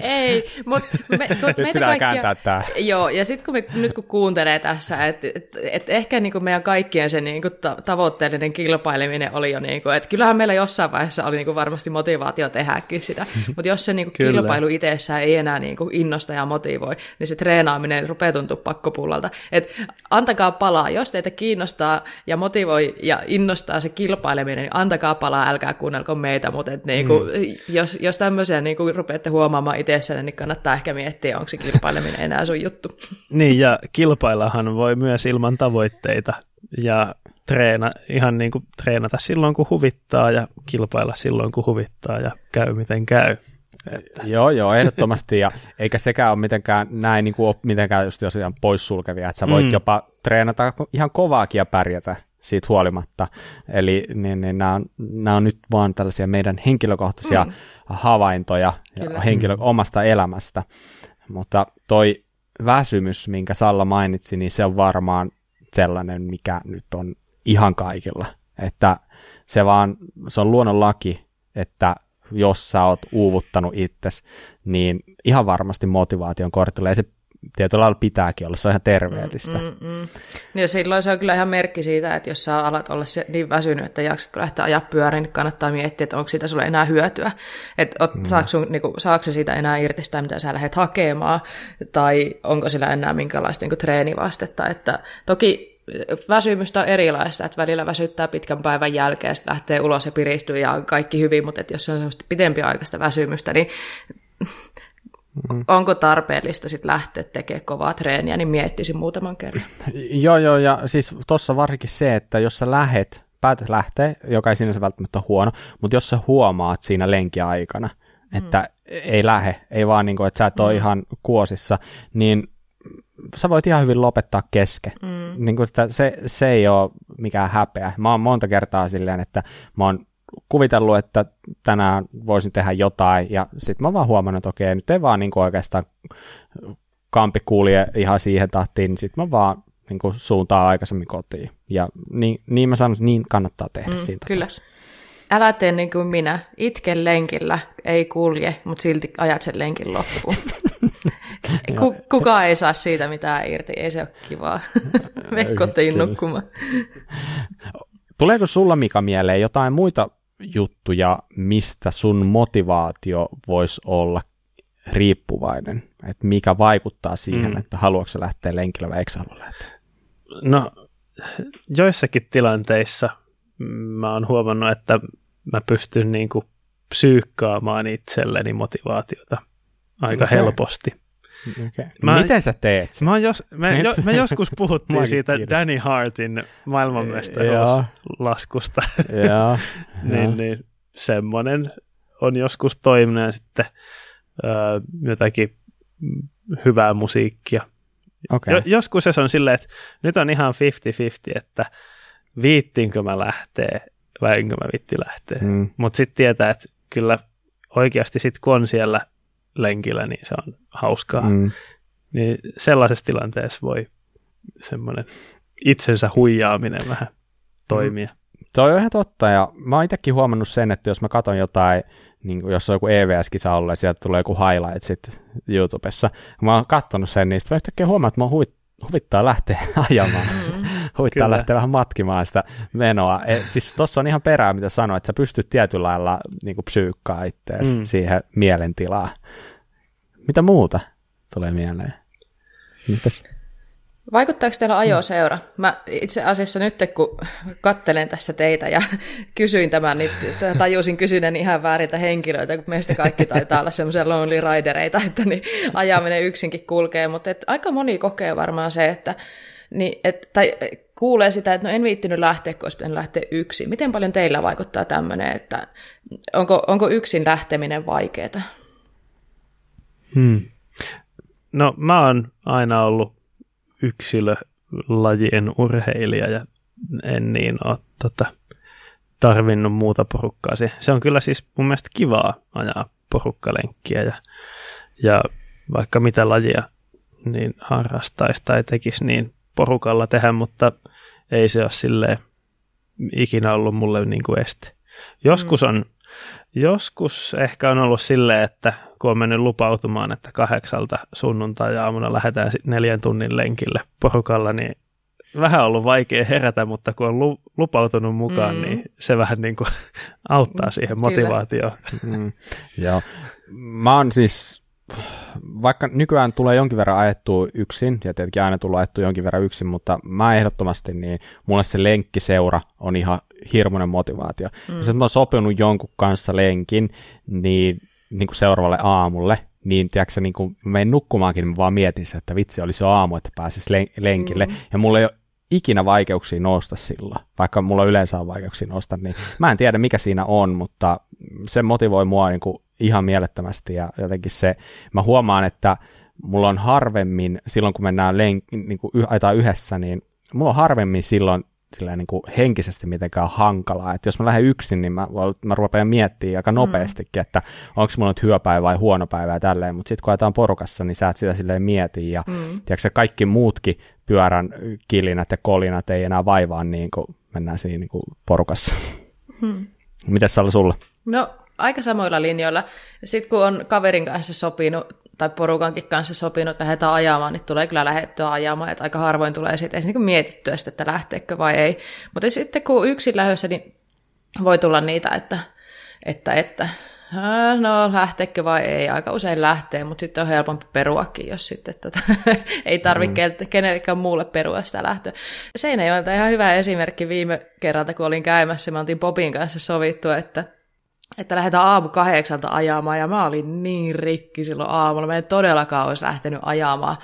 ei, mutta me, nyt meitä pitää kaikkia, kääntää tämä. Joo, ja sitten kun me, nyt kun kuuntelee tässä, että et, et ehkä niinku meidän kaikkien se niinku ta- tavoitteellinen kilpaileminen oli jo, niinku, että kyllähän meillä jossain vaiheessa oli niinku varmasti motivaatio tehdäkin sitä, mutta jos se niinku kilpailu itsessään ei enää niinku innosta ja motivoi, niin se treenaaminen rupeaa tuntua pakkopullalta. Et antakaa palaa, jos teitä kiinnostaa ja motivoi motivoi ja innostaa se kilpaileminen, niin antakaa palaa, älkää kuunnelko meitä, mutta et niinku, mm. jos, jos tämmöisiä niinku rupeatte huomaamaan itsessänne, niin kannattaa ehkä miettiä, onko se kilpaileminen enää sun juttu. Niin, ja kilpaillahan voi myös ilman tavoitteita ja treena, ihan niin kuin treenata silloin, kun huvittaa ja kilpailla silloin, kun huvittaa ja käy miten käy. Että. Joo, joo, ehdottomasti, ja eikä sekään ole mitenkään näin niin kuin, mitenkään just tosiaan poissulkevia, että sä voit mm. jopa treenata ihan kovaakin ja pärjätä siitä huolimatta. Eli niin, niin nämä, on, nämä on nyt vaan tällaisia meidän henkilökohtaisia mm. havaintoja ja henkilö, omasta elämästä. Mutta toi väsymys, minkä Salla mainitsi, niin se on varmaan sellainen, mikä nyt on ihan kaikilla. Että se vaan, se on luonnonlaki, että jos sä oot uuvuttanut itsesi, niin ihan varmasti motivaation kortilla. Ja se tietyllä lailla pitääkin olla, se on ihan terveellistä. Mm, mm, mm. Ja silloin se on kyllä ihan merkki siitä, että jos sä alat olla niin väsynyt, että jaksatko lähteä ajaa pyöriin, niin kannattaa miettiä, että onko siitä sulle enää hyötyä. Että mm. saako, sun, niin kuin, saako siitä enää irti sitä, mitä sä lähdet hakemaan, tai onko sillä enää minkälaista niin treenivastetta. Että toki väsymystä on erilaista, että välillä väsyttää pitkän päivän jälkeen, sitten lähtee ulos ja piristyy ja kaikki hyvin, mutta että jos se on semmoista pidempiaikaista väsymystä, niin mm. onko tarpeellista sitten lähteä tekemään kovaa treeniä, niin miettisin muutaman kerran. Joo, joo, ja siis tuossa varsinkin se, että jos sä lähet, päätät lähteä, joka ei sinänsä välttämättä ole huono, mutta jos sä huomaat siinä lenkiaikana, että mm. ei lähe, ei vaan niin kuin, että sä et ole mm. ihan kuosissa, niin sä voit ihan hyvin lopettaa kesken. Mm. Niin kuin, että se, se ei ole mikään häpeä. Mä oon monta kertaa silleen, että mä oon kuvitellut, että tänään voisin tehdä jotain, ja sitten mä vaan huomannut, että okei, nyt ei vaan niin oikeastaan kampi kulje ihan siihen tahtiin, niin sitten mä vaan niin kuin suuntaan aikaisemmin kotiin. Ja niin, niin mä että niin kannattaa tehdä mm, siitä. Kyllä. Älä tee niin kuin minä. Itke lenkillä, ei kulje, mutta silti ajat sen lenkin loppuun. kuka ei saa siitä mitään irti, ei se ole kivaa. Me kotiin nukkumaan. Tuleeko sulla Mika mieleen jotain muita juttuja, mistä sun motivaatio voisi olla riippuvainen? Että mikä vaikuttaa siihen, mm. että haluatko sä lähteä lenkillä vai eikö halua lähteä? No, joissakin tilanteissa mä oon huomannut, että mä pystyn niin kuin psyykkaamaan itselleni motivaatiota aika okay. helposti. Okay. Mä, Miten sä teet Mä, jos, me, jo, me joskus puhuttiin siitä kiinnostaa. Danny Hartin maailmanmestaruuslaskusta. Joo. niin, niin, semmoinen on joskus toiminut ja sitten ö, jotakin hyvää musiikkia. Okay. Jo, joskus se on silleen, että nyt on ihan 50-50, että viittinkö mä lähtee vai enkö mä vitti lähtee. Mm. Mutta sitten tietää, että kyllä oikeasti sitten kun on siellä lenkillä, niin se on hauskaa. Mm. Niin sellaisessa tilanteessa voi semmoinen itsensä huijaaminen vähän toimia. Mm. Se on ihan totta, ja mä oon itsekin huomannut sen, että jos mä katson jotain, niin kuin jos on joku EVS-kisa ollut, ja sieltä tulee joku highlightsit YouTubessa, kun mä oon katsonut sen, niin sitten mä yhtäkkiä huomaan, että mä huvit, huvittaa lähteä ajamaan. Mm. huvittaa Kyllä. lähteä vähän matkimaan sitä menoa. Et, siis tuossa on ihan perää, mitä sanoit, että sä pystyt tietyllä lailla niin kuin psyykkaa itseäsi mm. siihen mielentilaan. Mitä muuta tulee mieleen? Mitäs? Vaikuttaako teillä ajoseura? Mä itse asiassa nyt, kun kattelen tässä teitä ja kysyin tämän, niin tajusin kysyneen ihan väärintä henkilöitä, kun meistä kaikki taitaa olla semmoisia lonely ridereita, että niin ajaminen yksinkin kulkee, mutta et aika moni kokee varmaan se, että niin, et, tai kuulee sitä, että no en viittinyt lähteä, kun olisi lähteä yksin. Miten paljon teillä vaikuttaa tämmöinen, että onko, onko yksin lähteminen vaikeaa? Hmm. No mä oon aina ollut yksilölajien urheilija ja en niin ole tota, tarvinnut muuta porukkaa. Se, se on kyllä siis mun mielestä kivaa ajaa porukkalenkkiä ja, ja vaikka mitä lajia niin harrastaisi tai tekisi niin porukalla tehdä, mutta ei se ole silleen ikinä ollut mulle niin kuin este. Joskus mm. on, joskus ehkä on ollut silleen, että kun on mennyt lupautumaan, että kahdeksalta sunnuntai-aamuna lähdetään neljän tunnin lenkille porukalla, niin vähän ollut vaikea herätä, mutta kun on lupautunut mukaan, mm. niin se vähän niin kuin auttaa siihen motivaatioon. Mm. Joo. Mä oon siis, vaikka nykyään tulee jonkin verran ajettua yksin, ja tietenkin aina tulee ajettua jonkin verran yksin, mutta mä ehdottomasti, niin mulle se lenkkiseura on ihan hirmuinen motivaatio. Mm. Ja sitten mä oon sopinut jonkun kanssa lenkin, niin niin kuin seuraavalle aamulle, niin tiedätkö, niin kuin menen nukkumaankin, niin mä vaan mietin se, että vitsi olisi jo aamu, että pääsisi lenkille. Mm. Ja mulla ei ole ikinä vaikeuksia nousta silloin, vaikka mulla yleensä on vaikeuksia nousta, niin mä en tiedä mikä siinä on, mutta se motivoi mua niin kuin ihan mielettömästi ja jotenkin se, mä huomaan, että mulla on harvemmin, silloin kun mennään lenk, niin kuin yhdessä, niin mulla on harvemmin silloin silleen niin kuin henkisesti mitenkään hankalaa. Että jos mä lähden yksin, niin mä, mä rupean miettimään aika mm. nopeastikin, mm. että onko mulla nyt hyvä päivä vai huono päivä ja tälleen. Mutta sitten kun ajetaan porukassa, niin sä et sitä silleen mieti. Ja mm. tiedätkö, kaikki muutkin pyörän kilinät ja kolinat ei enää vaivaa niin kuin mennään siinä niin kuin porukassa. Hmm. Mitäs Salla sulla? No aika samoilla linjoilla. Sitten kun on kaverin kanssa sopinut tai porukankin kanssa sopinut, että lähdetään ajamaan, niin tulee kyllä lähettyä ajamaan, että aika harvoin tulee sitten niin mietittyä sitä, että lähteekö vai ei. Mutta sitten kun yksin lähdössä, niin voi tulla niitä, että, että, että no lähteekö vai ei, aika usein lähtee, mutta sitten on helpompi peruakin, jos sitten tota, ei tarvitse mm. kenellekään muulle perua sitä lähtöä. on ihan hyvä esimerkki viime kerralta, kun olin käymässä, me oltiin Bobin kanssa sovittu, että että lähdetään aamu kahdeksalta ajamaan, ja mä olin niin rikki silloin aamulla. Mä en todellakaan olisi lähtenyt ajamaan,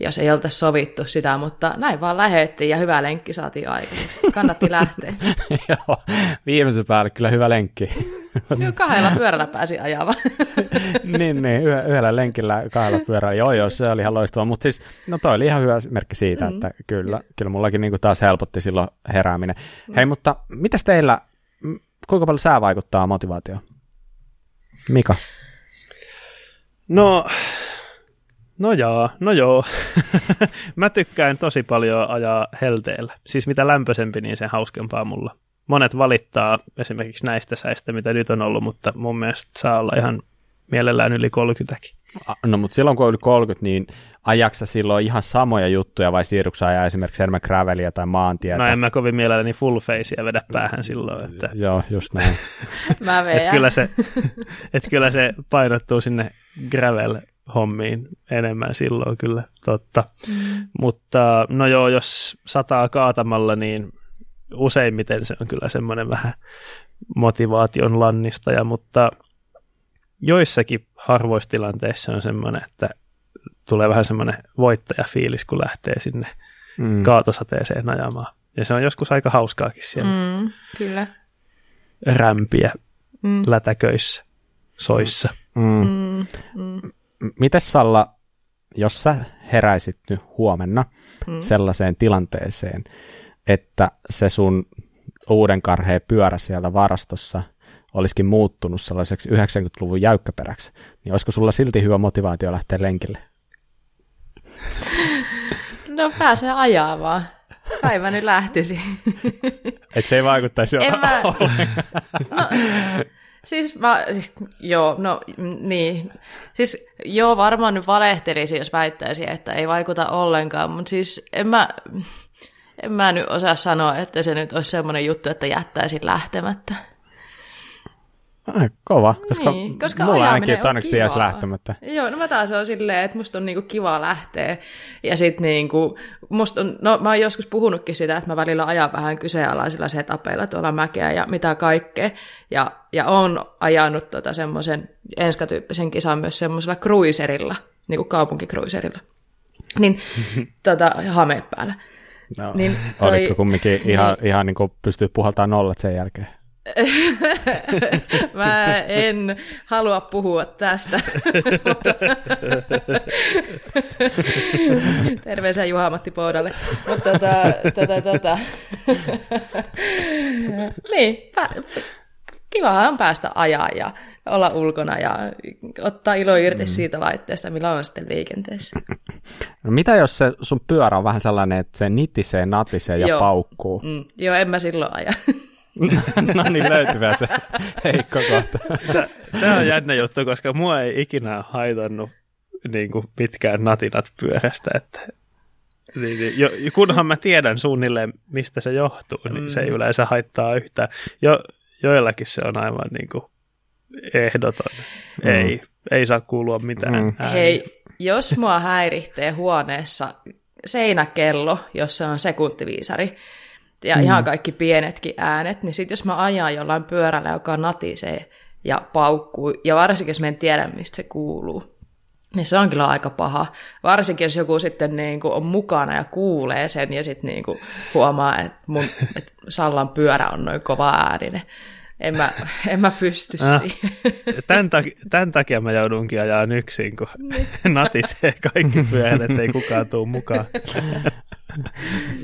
jos ei oltaisi sovittu sitä, mutta näin vaan lähettiin, ja hyvä lenkki saatiin aikaiseksi. Kannatti lähteä. Joo, viimeisen päälle kyllä hyvä lenkki. Joo, kahdella pyörällä pääsi ajamaan. niin, niin, yhdellä lenkillä kahdella pyörällä. Joo, joo, se oli ihan loistavaa. Mutta siis, no toi oli ihan hyvä merkki siitä, mm. että kyllä, kyllä mullakin niinku taas helpotti silloin herääminen. Mm. Hei, mutta mitäs teillä, kuinka paljon sää vaikuttaa motivaatioon? Mika? No, no joo, no joo. Mä tykkään tosi paljon ajaa helteellä. Siis mitä lämpöisempi, niin sen hauskempaa mulla. Monet valittaa esimerkiksi näistä säistä, mitä nyt on ollut, mutta mun mielestä saa olla ihan mielellään yli 30. No mutta silloin kun on yli 30, niin ajaksa silloin ihan samoja juttuja vai siirryksä ajaa esimerkiksi enemmän gravelia tai maantietä? No en mä kovin mielelläni full facea vedä päähän silloin. Että... Joo, just näin. mä et kyllä, se, et kyllä se painottuu sinne gravel hommiin enemmän silloin kyllä, totta. Mm. Mutta no joo, jos sataa kaatamalla, niin useimmiten se on kyllä semmoinen vähän motivaation lannistaja, mutta joissakin harvoissa tilanteissa on semmoinen, että tulee vähän semmoinen voittajafiilis, kun lähtee sinne mm. kaatosateeseen ajamaan. Ja se on joskus aika hauskaakin siellä. Mm, kyllä. Rämpiä mm. lätäköissä, soissa. Mm. Mm. Mm. Mites Salla, jos sä heräisit nyt huomenna mm. sellaiseen tilanteeseen, että se sun uuden karheen pyörä siellä varastossa – olisikin muuttunut sellaiseksi 90-luvun jäykkäperäksi, niin olisiko sulla silti hyvä motivaatio lähteä lenkille? No pääsee ajaa vaan. Kai mä nyt lähtisi. Että se ei vaikuttaisi En mä... no, siis mä, siis, joo, no niin. Siis joo, varmaan nyt valehtelisi, jos väittäisi, että ei vaikuta ollenkaan, mutta siis en mä, en mä nyt osaa sanoa, että se nyt olisi semmoinen juttu, että jättäisin lähtemättä. Ai, kova, koska, niin, koska mulla ainakin todennäköisesti jäisi lähtemättä. Joo, no mä taas on silleen, että musta on niinku kiva lähteä. Ja sit niinku, musta on, no mä oon joskus puhunutkin sitä, että mä välillä ajan vähän kyseenalaisilla setapeilla tuolla mäkeä ja mitä kaikkea. Ja, ja on ajanut tota semmoisen enskatyyppisen kisan myös semmoisella cruiserilla, niinku kaupunkikruiserilla. Niin, tota, hameet päällä. No, niin toi... Oliko kumminkin ihan, niin, ihan niin kuin pystyy puhaltamaan nollat sen jälkeen? Mä en halua puhua tästä. Terveisiä Juha-Matti Poudalle. Mutta tota, tota, tota. niin, kivahan on päästä ajaa ja olla ulkona ja ottaa ilo irti mm. siitä laitteesta, millä on sitten liikenteessä. No mitä jos se sun pyörä on vähän sellainen, että se nitisee, natisee ja Joo. paukkuu? Mm. Joo, en mä silloin aja. No niin, löytyvä se heikko kohta. Tämä on jännä juttu, koska mua ei ikinä haitannut niin kuin pitkään natinat pyörästä, että niin, niin, jo, kunhan mä tiedän suunnilleen, mistä se johtuu, niin mm. se ei mm. yleensä haittaa yhtään. Jo, joillakin se on aivan niin kuin ehdoton. Mm. Ei, ei saa kuulua mitään mm. Hei, jos mua häiritsee huoneessa seinäkello, jossa on sekuntiviisari, ja mm. ihan kaikki pienetkin äänet, niin sitten jos mä ajan jollain pyörällä, joka natisee ja paukkuu, ja varsinkin jos mä en tiedä, mistä se kuuluu, niin se on kyllä aika paha. Varsinkin jos joku sitten niin kuin on mukana ja kuulee sen ja sitten niin kuin huomaa, että, mun, että Sallan pyörä on noin kova ääninen. En mä, en mä pysty äh, siihen. Tämän, takia, tämän takia mä joudunkin ajaa yksin, kun niin. natisee kaikki pyörät, ettei kukaan tule mukaan.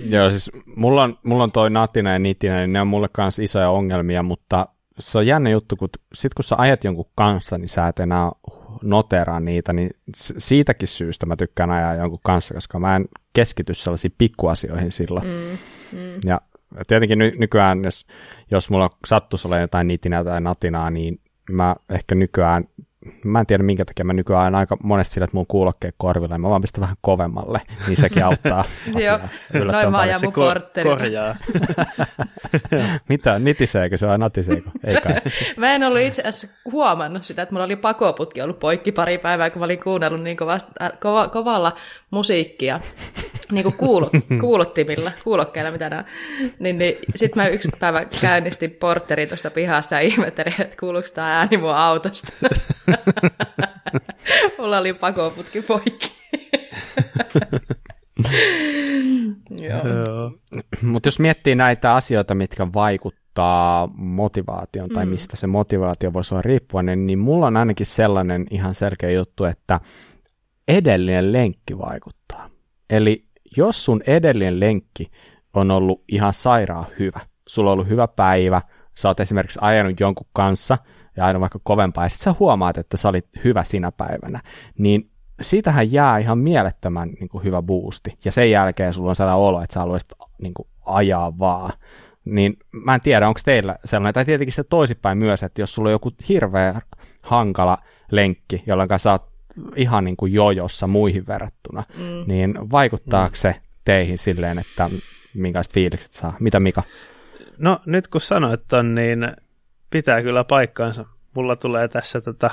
Joo, siis mulla on, mulla on toi natina ja nitinä, niin ne on mulle kanssa isoja ongelmia, mutta se on jännä juttu, kun sit kun sä ajat jonkun kanssa, niin sä et enää noteraa niitä, niin siitäkin syystä mä tykkään ajaa jonkun kanssa, koska mä en keskity sellaisiin pikkuasioihin silloin. Mm, mm. Ja tietenkin ny- nykyään, jos, jos mulla sattuisi olla jotain nitinää tai natinaa, niin mä ehkä nykyään mä en tiedä minkä takia mä nykyään aina aika monesti sillä, että mun kuulokkeet korvilla, niin mä vaan pistän vähän kovemmalle, niin sekin auttaa Joo, noin mä ajan mun korjaa. Mitä, nitiseekö se vai natiseekö? Ei kai. mä en ollut itse asiassa huomannut sitä, että mulla oli pakoputki ollut poikki pari päivää, kun mä olin kuunnellut niin kovasta, äh, kova, kovalla musiikkia, niin kuin kuulut, kuuluttimilla, kuulokkeilla, mitä nämä niin, niin sitten mä yksi päivä käynnistin portterin tuosta pihasta ja ihmettelin, että kuuluuko tämä ääni mun autosta. Mulla oli pakoputki poikki. Mutta jos miettii näitä asioita, mitkä vaikuttaa motivaation tai mm. mistä se motivaatio voisi olla riippuvainen, niin mulla on ainakin sellainen ihan selkeä juttu, että edellinen lenkki vaikuttaa. Eli jos sun edellinen lenkki on ollut ihan sairaan hyvä, sulla on ollut hyvä päivä, sä oot esimerkiksi ajanut jonkun kanssa – ja aina vaikka kovempaa, ja sitten sä huomaat, että sä olit hyvä sinä päivänä, niin siitähän jää ihan mielettömän niin kuin hyvä boosti, ja sen jälkeen sulla on sellainen olo, että sä haluaisit niin kuin, ajaa vaan, niin mä en tiedä, onko teillä sellainen, tai tietenkin se toisipäin myös, että jos sulla on joku hirveä hankala lenkki, jolloin sä oot ihan niin kuin jojossa muihin verrattuna, mm. niin vaikuttaako mm. se teihin silleen, että minkälaiset fiilikset saa? Mitä Mika? No nyt kun sanoit ton, niin pitää kyllä paikkaansa. Mulla tulee tässä tota,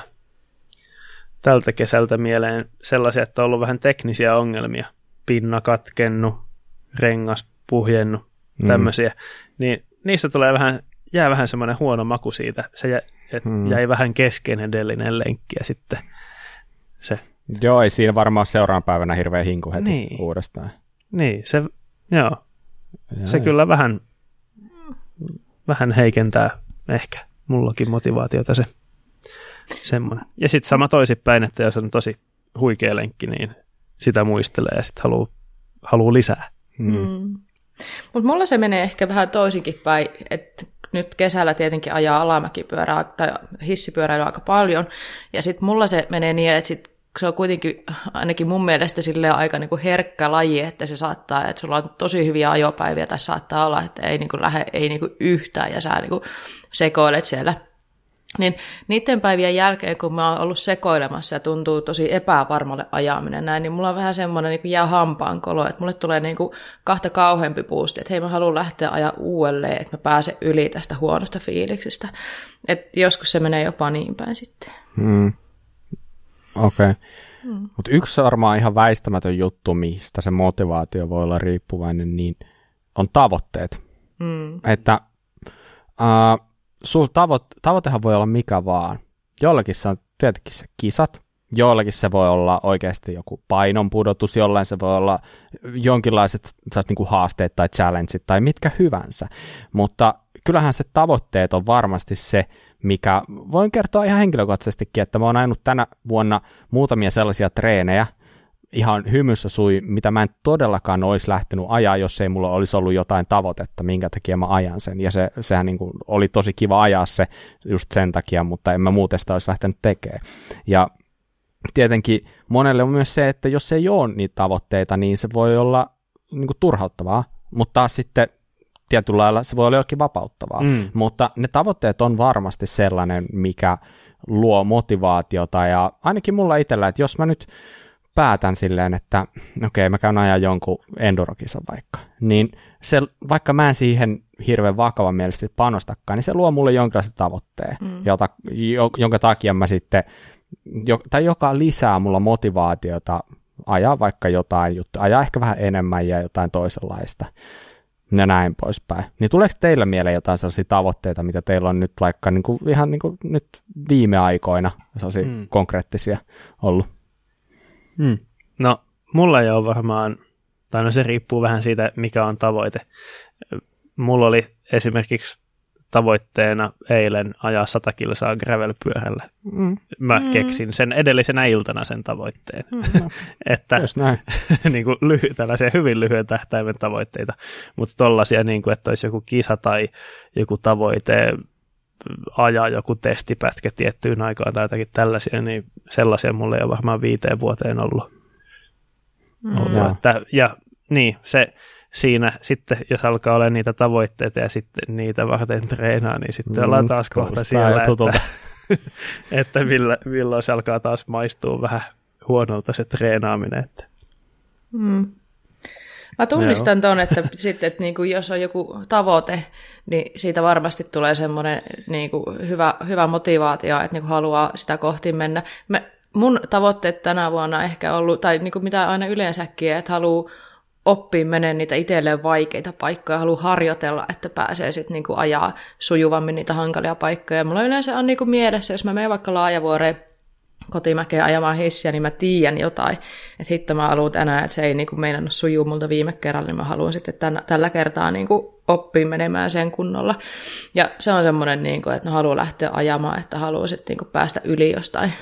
tältä kesältä mieleen sellaisia, että on ollut vähän teknisiä ongelmia. Pinna katkennut, rengas puhjennut, tämmöisiä. Mm. Niin niistä tulee vähän, jää vähän semmoinen huono maku siitä. Se jä, et mm. jäi vähän kesken edellinen lenkki ja sitten se. Joo, ei siinä varmaan seuraavan päivänä hirveä hinku heti niin. uudestaan. Niin, se, joo. Ja se kyllä vähän, vähän heikentää ehkä mullakin motivaatiota se semmoinen. Ja sitten sama toisinpäin, että jos on tosi huikea lenkki, niin sitä muistelee ja sitten haluaa haluu lisää. Mm. Mm. Mutta mulla se menee ehkä vähän toisinkin päin, että nyt kesällä tietenkin ajaa alamäkipyörää tai hissipyöräilyä aika paljon, ja sitten mulla se menee niin, että sit se on kuitenkin ainakin mun mielestä sille aika niin kuin herkkä laji, että se saattaa, että sulla on tosi hyviä ajopäiviä, tai saattaa olla, että ei niin kuin lähde ei niin kuin yhtään, ja sä niin kuin sekoilet siellä niin niiden päivien jälkeen, kun mä oon ollut sekoilemassa ja tuntuu tosi epävarmalle ajaminen näin, niin mulla on vähän semmoinen niin jää hampaan kolo, että mulle tulee niin kuin kahta kauheampi puusti, että hei mä haluan lähteä ajaa uudelleen, että mä pääsen yli tästä huonosta fiiliksistä. Että joskus se menee jopa niin päin sitten. Mm. Okei. Okay. Mm. Mutta yksi varmaan ihan väistämätön juttu, mistä se motivaatio voi olla riippuvainen, niin on tavoitteet. Mm. Että uh, sul tavoit, tavoitehan voi olla mikä vaan. Jollakin se on tietenkin se kisat, jollakin se voi olla oikeasti joku painonpudotus, jollain se voi olla jonkinlaiset niin kuin haasteet tai challengeit tai mitkä hyvänsä. Mutta kyllähän se tavoitteet on varmasti se, mikä voin kertoa ihan henkilökohtaisestikin, että mä oon ajanut tänä vuonna muutamia sellaisia treenejä, ihan hymyssä sui, mitä mä en todellakaan olisi lähtenyt ajaa, jos ei mulla olisi ollut jotain tavoitetta, minkä takia mä ajan sen. Ja se, sehän niin kuin oli tosi kiva ajaa se just sen takia, mutta en mä muuten sitä olisi lähtenyt tekemään. Ja tietenkin monelle on myös se, että jos ei ole niitä tavoitteita, niin se voi olla niin kuin turhauttavaa, mutta taas sitten tietyllä lailla se voi olla jokin vapauttavaa. Mm. Mutta ne tavoitteet on varmasti sellainen, mikä luo motivaatiota ja ainakin mulla itsellä, että jos mä nyt päätän silleen, että okei, okay, mä käyn ajaa jonkun endurokisan vaikka, niin se, vaikka mä en siihen hirveän vakavan mielestä panostakaan, niin se luo mulle jonkinlaisen tavoitteen, mm. jota, jonka takia mä sitten, jo, tai joka lisää mulla motivaatiota ajaa vaikka jotain juttua, ajaa ehkä vähän enemmän ja jotain toisenlaista ja näin poispäin. Niin tuleeko teillä mieleen jotain sellaisia tavoitteita, mitä teillä on nyt vaikka niin kuin, ihan niin kuin nyt viime aikoina sellaisia mm. konkreettisia ollut? Hmm. No, mulla ei ole varmaan, tai no se riippuu vähän siitä, mikä on tavoite. Mulla oli esimerkiksi tavoitteena eilen ajaa 100 kilsaa gravelpyörällä. Mm. Mä mm. keksin sen edellisenä iltana sen tavoitteen. Mm, no. että niin kuin lyhy, tällaisia hyvin lyhyen tähtäimen tavoitteita, mutta tollaisia, niin kuin, että olisi joku kisa tai joku tavoite ajaa joku testipätkä tiettyyn aikaan tai jotakin tällaisia, niin sellaisia mulle ei ole varmaan viiteen vuoteen ollut. Mm. ollut että, ja niin, se siinä sitten, jos alkaa olla niitä tavoitteita ja sitten niitä varten treenaa, niin sitten mm, ollaan taas kohta siellä, että, että milloin, milloin se alkaa taas maistua vähän huonolta se treenaaminen. Että. Mm. Mä tunnistan tuon, että sitten, että niin kuin jos on joku tavoite, niin siitä varmasti tulee semmoinen niin kuin hyvä, hyvä motivaatio, että niin kuin haluaa sitä kohti mennä. Mä, mun tavoitteet tänä vuonna ehkä ollut, tai niin kuin mitä aina yleensäkin, että haluaa oppia menee niitä itselleen vaikeita paikkoja, haluaa harjoitella, että pääsee sitten niinku ajaa sujuvammin niitä hankalia paikkoja. Mulla yleensä on niinku mielessä, jos mä menen vaikka laajavuoreen kotimäkeen ajamaan hissiä, niin mä tiedän jotain, että hitto mä haluan tänään, että se ei niin meinannut sujuu multa viime kerralla, niin mä haluan sitten tämän, tällä kertaa niin kuin oppii menemään sen kunnolla. Ja se on semmoinen, niin kuin, että ne haluaa lähteä ajamaan, että haluaa sitten niin kuin päästä yli jostain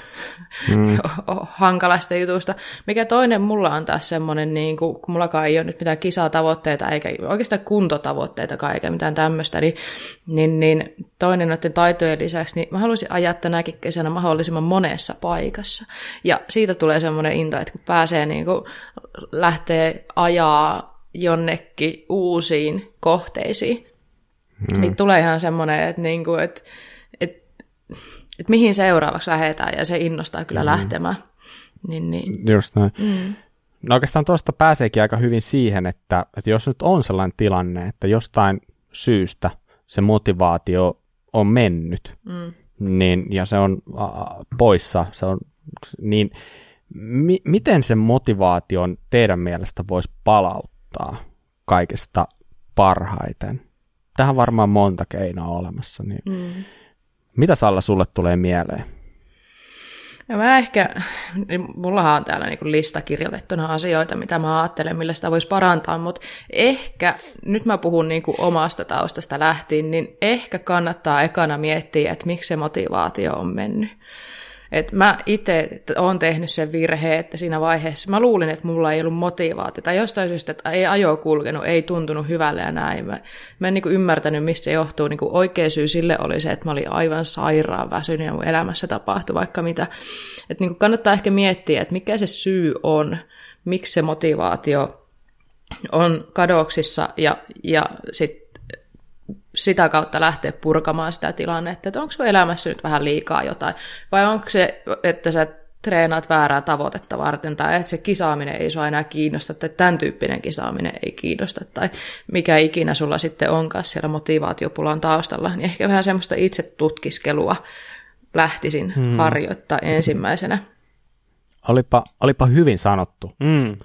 mm. hankalasta jutusta. Mikä toinen mulla on taas semmoinen, niin kuin, kun mullakaan ei ole nyt mitään kisatavoitteita eikä oikeastaan kuntotavoitteita eikä mitään tämmöistä, niin, niin, niin toinen noiden taitojen lisäksi, niin mä haluaisin ajaa tänäkin kesänä mahdollisimman monessa paikassa. Ja siitä tulee semmoinen into, että kun pääsee niin kuin, lähtee ajaa jonnekin uusiin kohteisiin, mm. niin tulee ihan semmoinen, että, niinku, että, että, että mihin seuraavaksi lähdetään, ja se innostaa kyllä mm. lähtemään. Niin, niin. Just näin. Mm. No oikeastaan tuosta pääseekin aika hyvin siihen, että, että jos nyt on sellainen tilanne, että jostain syystä se motivaatio on mennyt, mm. niin, ja se on äh, poissa, se on, niin mi- miten se motivaation teidän mielestä voisi palauttaa? Auttaa kaikesta parhaiten. Tähän varmaan monta keinoa olemassa. Niin mm. Mitä Salla sulle tulee mieleen? No mä ehkä, niin mullahan on täällä niin lista kirjoitettuna asioita, mitä mä ajattelen, millä sitä voisi parantaa, mutta ehkä, nyt mä puhun niin omasta taustasta lähtien, niin ehkä kannattaa ekana miettiä, että miksi se motivaatio on mennyt. Et mä itse olen tehnyt sen virheen, että siinä vaiheessa mä luulin, että mulla ei ollut motivaatiota. Jostain syystä, että ei ajo kulkenut, ei tuntunut hyvälle ja näin. Mä, mä en niin ymmärtänyt, mistä se johtuu. Niin oikea syy sille oli se, että mä olin aivan sairaan väsynyt ja mun elämässä tapahtui vaikka mitä. Et niin kannattaa ehkä miettiä, että mikä se syy on, miksi se motivaatio on kadoksissa ja, ja sitten sitä kautta lähteä purkamaan sitä tilannetta, että onko sun elämässä nyt vähän liikaa jotain, vai onko se, että sä treenaat väärää tavoitetta varten, tai että se kisaaminen ei sua enää kiinnosta, tai tämän tyyppinen kisaaminen ei kiinnosta, tai mikä ikinä sulla sitten onkaan siellä motivaatiopulan taustalla, niin ehkä vähän semmoista itse tutkiskelua lähtisin hmm. harjoittaa ensimmäisenä. Olipa, olipa hyvin sanottu. Hmm.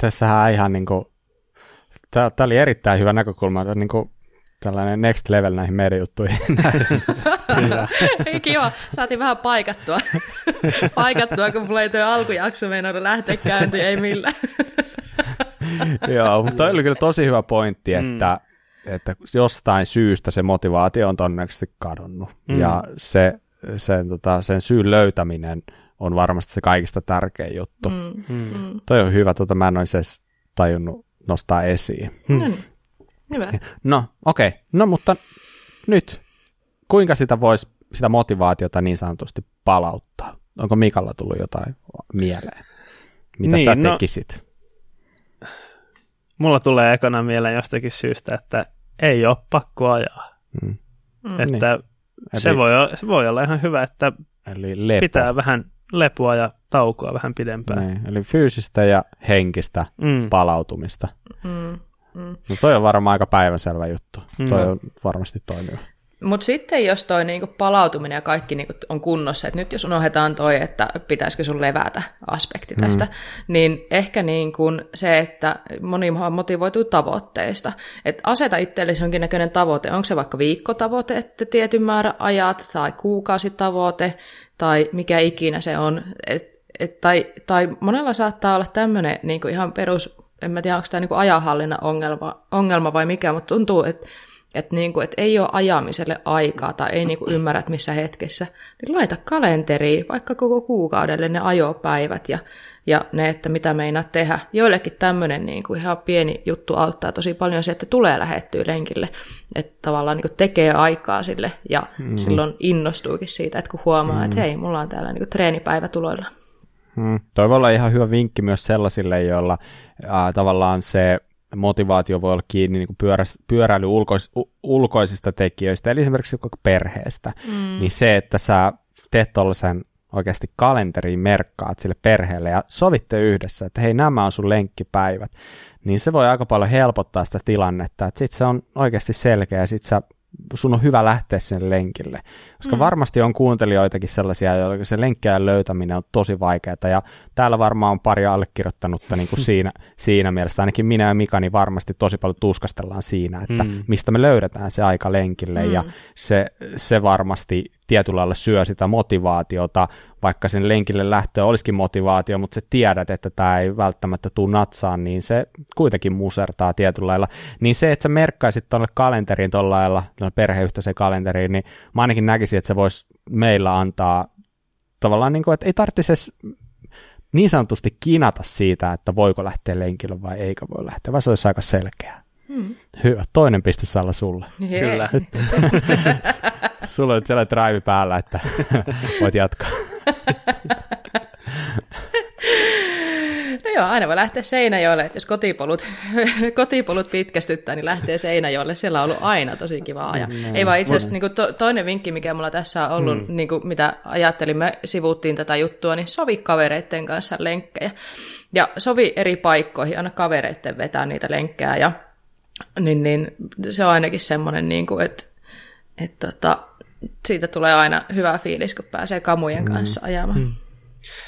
Tässähän ihan niin kuin, tämä oli erittäin hyvä näkökulma, että niin kuin tällainen next level näihin meidän juttuihin. Ei kiva, saatiin vähän paikattua. paikattua, kun mulla ei tuo alkujakso meinannut lähteä käyntiin, ei millään. Joo, mutta toi oli kyllä tosi hyvä pointti, mm. että, mm. että jostain syystä se motivaatio on todennäköisesti kadonnut. Mm. Ja se, sen, tota, sen syyn löytäminen on varmasti se kaikista tärkein juttu. Mm. Mm. Toi on hyvä, tota, mä en olisi edes tajunnut nostaa esiin. Mm. No niin. Hyvä. No, okei. Okay. No, mutta nyt, kuinka sitä voisi, sitä motivaatiota niin sanotusti palauttaa? Onko Mikalla tullut jotain mieleen? Mitä niin, sä no, tekisit? No, mulla tulee ekana mieleen jostakin syystä, että ei ole pakko ajaa. Mm. mm. Että niin. se, voi, se voi olla ihan hyvä, että Eli lepo. pitää vähän lepoa ja taukoa vähän pidempään. Niin, eli fyysistä ja henkistä mm. palautumista. Mm. Mm. No toi on varmaan aika päivänselvä juttu. Mm. Toi on varmasti toimiva. Mutta sitten jos toi niinku palautuminen ja kaikki niinku on kunnossa, että nyt jos unohdetaan toi, että pitäisikö sun levätä aspekti mm. tästä, mm. niin ehkä niinku se, että moni motivoituu tavoitteista. Että aseta itsellesi jonkinnäköinen tavoite, onko se vaikka viikkotavoite, että tietyn määrä ajat, tai kuukausitavoite, tai mikä ikinä se on. Et, et, tai, tai monella saattaa olla tämmöinen niinku ihan perus en mä tiedä, onko tämä niinku ajanhallinnan ongelma, ongelma vai mikä, mutta tuntuu, että et niinku, et ei ole ajamiselle aikaa tai ei niinku ymmärrä, että missä hetkessä, niin laita kalenteriin vaikka koko kuukaudelle ne ajopäivät ja, ja ne, että mitä meinaat tehdä. Joillekin tämmöinen niinku ihan pieni juttu auttaa tosi paljon se, että tulee lähettyä lenkille, että tavallaan niinku tekee aikaa sille ja mm. silloin innostuukin siitä, että kun huomaa, mm. että hei, mulla on täällä niinku treenipäivä tuloilla. Hmm. Toi voi olla ihan hyvä vinkki myös sellaisille, joilla ää, tavallaan se motivaatio voi olla kiinni niin pyörä, pyöräily ulkois, u, ulkoisista tekijöistä, eli esimerkiksi koko perheestä. Hmm. Niin se, että sä teet tuollaisen oikeasti kalenteriin merkkaat sille perheelle ja sovitte yhdessä, että hei, nämä on sun lenkkipäivät, niin se voi aika paljon helpottaa sitä tilannetta, että sitten se on oikeasti selkeä ja sitten sä sun on hyvä lähteä sen lenkille. Koska mm. varmasti on kuuntelijoitakin sellaisia, joilla se lenkkejä löytäminen on tosi vaikeaa. Ja täällä varmaan on pari allekirjoittanutta niin kuin siinä, siinä mielessä. Ainakin minä ja Mika niin varmasti tosi paljon tuskastellaan siinä, että mm. mistä me löydetään se aika lenkille. Mm. Ja se, se varmasti tietyllä lailla syö sitä motivaatiota, vaikka sen lenkille lähtö olisikin motivaatio, mutta sä tiedät, että tämä ei välttämättä tule natsaan, niin se kuitenkin musertaa tietyllä lailla. Niin se, että sä merkkaisit tuonne kalenteriin tuolla lailla, perheyhteiseen kalenteriin, niin mä ainakin näkisin, että se voisi meillä antaa tavallaan, niin kuin, että ei tarvitsisi edes niin sanotusti kinata siitä, että voiko lähteä lenkille vai eikö voi lähteä, vaan se olisi aika selkeää. Hmm. Hyvä. Toinen piste Salla sulle. Jee. Kyllä. Sulla on nyt sellainen drive päällä, että voit jatkaa. No joo, aina voi lähteä Seinäjoelle, että jos kotipolut, kotipolut pitkästyttää, niin lähtee Seinäjoelle. Siellä on ollut aina tosi kiva aja. Mm, Ei vaan itse asiassa niin to, toinen vinkki, mikä mulla tässä on ollut, mm. niin kuin, mitä ajattelimme, sivuuttiin tätä juttua, niin sovi kavereiden kanssa lenkkejä. Ja sovi eri paikkoihin, anna kavereiden vetää niitä lenkkejä. Ja, niin, niin, se on ainakin semmoinen, niin kuin, että, että, että siitä tulee aina hyvä fiilis, kun pääsee kamujen mm. kanssa ajamaan. Mm.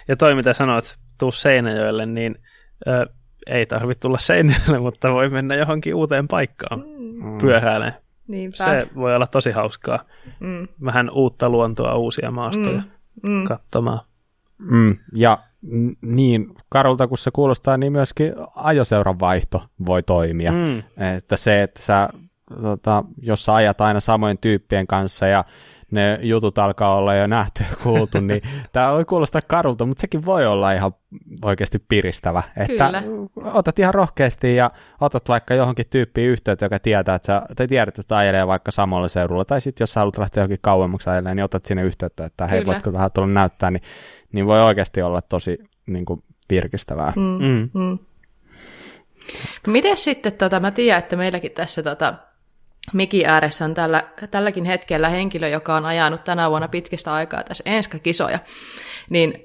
Ja toi, mitä sanoit, tuu Seinäjoelle, niin ö, ei tarvitse tulla Seinäjoelle, mutta voi mennä johonkin uuteen paikkaan mm. pyöräilemään. Niinpä. Se voi olla tosi hauskaa. Mm. Vähän uutta luontoa, uusia maastoja mm. Mm. katsomaan. Mm. Ja niin karulta kuin se kuulostaa, niin myöskin ajoseuran vaihto voi toimia. Mm. Että se, että sä, tota, jos sä ajat aina samojen tyyppien kanssa ja ne jutut alkaa olla jo nähty ja kuultu, niin tämä voi kuulostaa karulta, mutta sekin voi olla ihan oikeasti piristävä. Että Kyllä. otat ihan rohkeasti ja otat vaikka johonkin tyyppiin yhteyttä, joka tietää, että sä, tai tiedät, että ajelee vaikka samalla seudulla, tai sitten jos sä haluat lähteä johonkin kauemmaksi ajelemaan, niin otat sinne yhteyttä, että hei, Kyllä. voitko vähän tulla näyttää, niin, niin voi oikeasti olla tosi niin kuin, virkistävää. Mm. Mm. Mm. Miten sitten, tota, mä tiedän, että meilläkin tässä tota, Miki ääressä on tällä, tälläkin hetkellä henkilö, joka on ajanut tänä vuonna pitkästä aikaa tässä Enska-kisoja. Niin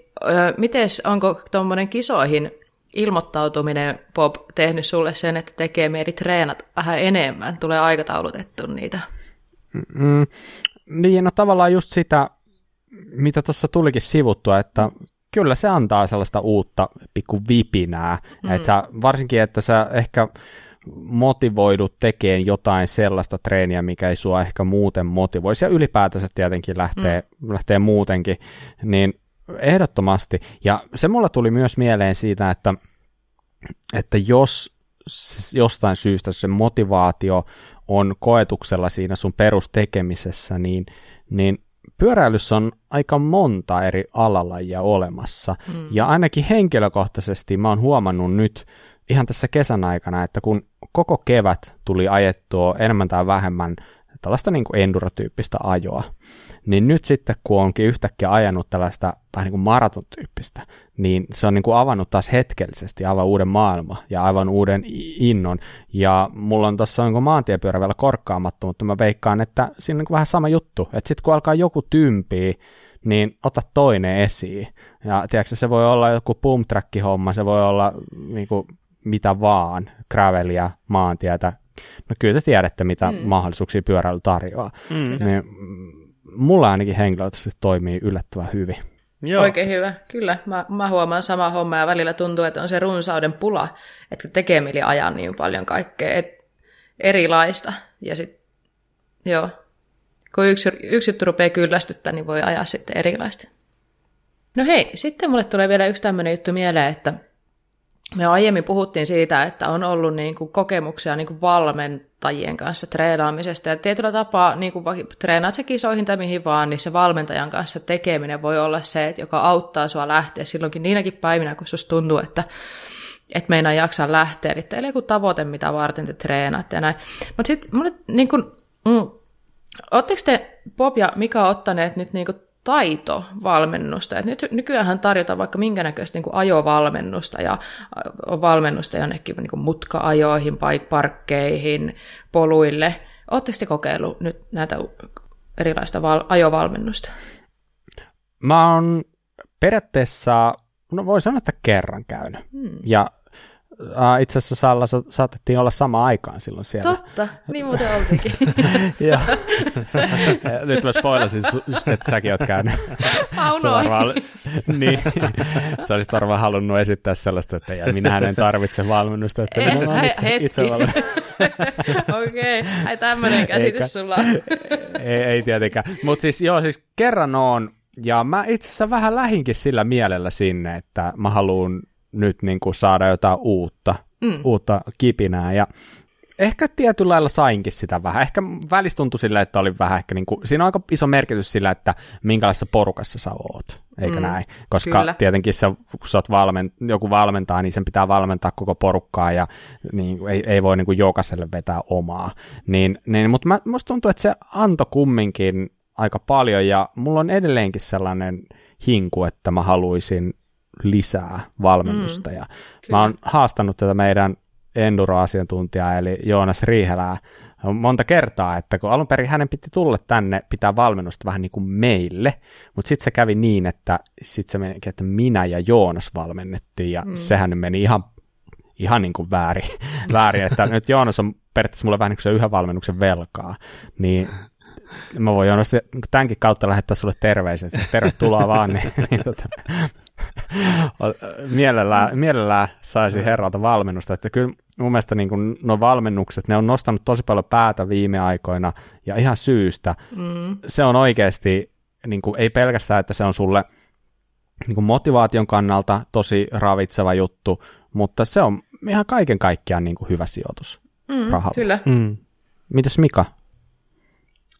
miten onko tuommoinen kisoihin ilmoittautuminen, Bob, tehnyt sulle sen, että tekee mieli treenata vähän enemmän? Tulee aikataulutettu niitä? Mm, niin, no tavallaan just sitä, mitä tuossa tulikin sivuttua, että kyllä se antaa sellaista uutta pikku vipinää, mm. että sä, varsinkin, että sä ehkä motivoidut tekemään jotain sellaista treeniä, mikä ei sua ehkä muuten motivoisi, ja ylipäätänsä tietenkin lähtee, mm. lähtee muutenkin, niin ehdottomasti, ja se mulla tuli myös mieleen siitä, että, että jos jostain syystä se motivaatio on koetuksella siinä sun perustekemisessä, niin, niin pyöräilyssä on aika monta eri alalajia olemassa. Mm. Ja ainakin henkilökohtaisesti mä oon huomannut nyt ihan tässä kesän aikana, että kun koko kevät tuli ajettua enemmän tai vähemmän tällaista niin kuin endurotyyppistä ajoa, niin nyt sitten kun onkin yhtäkkiä ajanut tällaista vähän niin kuin maraton-tyyppistä, niin se on niin kuin avannut taas hetkellisesti aivan uuden maailman ja aivan uuden innon. Ja mulla on tuossa niin maantiepyörä vielä korkkaamatta, mutta mä veikkaan, että siinä on niin kuin vähän sama juttu, että sitten kun alkaa joku tympii, niin ota toinen esiin. Ja tiedätkö, se voi olla joku boom homma se voi olla niin kuin mitä vaan, gravelia, maantietä. No kyllä te tiedätte, mitä mm. mahdollisuuksia pyöräily tarjoaa. Mm. Niin, mulla ainakin henkilökohtaisesti toimii yllättävän hyvin. Joo. Oikein hyvä, kyllä. Mä, mä huomaan sama homma ja välillä tuntuu, että on se runsauden pula, että tekee mieli ajaa niin paljon kaikkea et, erilaista. Ja sitten, joo, kun yksi, yksi juttu rupeaa kyllästyttää, niin voi ajaa sitten erilaista. No hei, sitten mulle tulee vielä yksi tämmöinen juttu mieleen, että me aiemmin puhuttiin siitä, että on ollut niin kuin kokemuksia niin kuin valmentajien kanssa treenaamisesta. Ja tietyllä tapaa, niin kuin treenaat se kisoihin tai mihin vaan, niin se valmentajan kanssa tekeminen voi olla se, että joka auttaa sua lähteä silloinkin niinäkin päivinä, kun susta tuntuu, että et meinaa jaksaa lähteä. Eli teillä joku tavoite, mitä varten te treenaatte ja näin. Mutta sitten mulle niin kuin, mm, te, Bob ja Mika, ottaneet nyt niin kuin taitovalmennusta. Et nyt nykyään tarjotaan vaikka minkä näköistä niin ajovalmennusta ja on valmennusta jonnekin niin mutka-ajoihin, bike-parkkeihin, poluille. Oletteko te kokeillut nyt näitä erilaista val- ajovalmennusta? Mä oon periaatteessa, no voi sanoa, että kerran käynyt. Hmm. Ja Uh, itse asiassa Salla sa- saatettiin olla sama aikaan silloin siellä. Totta, niin muuten oltiinkin. ja, nyt mä spoilasin, että säkin oot käynyt. varmaan, niin, sä olisit varmaan halunnut esittää sellaista, että ja minähän en tarvitse valmennusta, että minä olen itse, itse Okei, okay. ai tämmöinen käsitys Eikä, sulla ei, ei tietenkään. Mutta siis joo, siis kerran on, ja mä itse asiassa vähän lähinkin sillä mielellä sinne, että mä haluan nyt niin kuin saada jotain uutta, mm. uutta kipinää. Ja ehkä tietyllä lailla sainkin sitä vähän. Ehkä välissä tuntui sillä, että oli vähän ehkä, niin kuin, siinä on aika iso merkitys sillä, että minkälaisessa porukassa sä oot, eikö mm, näin? Koska kyllä. tietenkin sä, kun sä oot valmen, joku valmentaa, niin sen pitää valmentaa koko porukkaa ja niin, ei, ei voi niin kuin jokaiselle vetää omaa. Niin, niin, mutta mä, musta tuntuu, että se antoi kumminkin aika paljon ja mulla on edelleenkin sellainen hinku, että mä haluaisin lisää valmennusta. Mm, ja mä oon haastanut tätä meidän enduro-asiantuntijaa, eli Joonas Riihelää, monta kertaa, että kun alun perin hänen piti tulla tänne pitää valmennusta vähän niin kuin meille, mutta sitten se kävi niin, että sitten se meni, että minä ja Joonas valmennettiin, ja mm. sehän nyt meni ihan, ihan niin kuin väärin, väärin, että nyt Joonas on periaatteessa mulle vähän niin kuin se yhden valmennuksen velkaa, niin mä voin Joonas tämänkin kautta lähettää sulle terveiset, tervetuloa vaan, niin, niin tota, mielellään, mielellään saisi herralta valmennusta, että kyllä mun mielestä niin kuin nuo valmennukset, ne on nostanut tosi paljon päätä viime aikoina ja ihan syystä. Mm. Se on oikeasti, niin kuin, ei pelkästään, että se on sulle niin kuin motivaation kannalta tosi ravitseva juttu, mutta se on ihan kaiken kaikkiaan niin kuin hyvä sijoitus mm, rahalla. Kyllä. Mm. Mitäs Mika?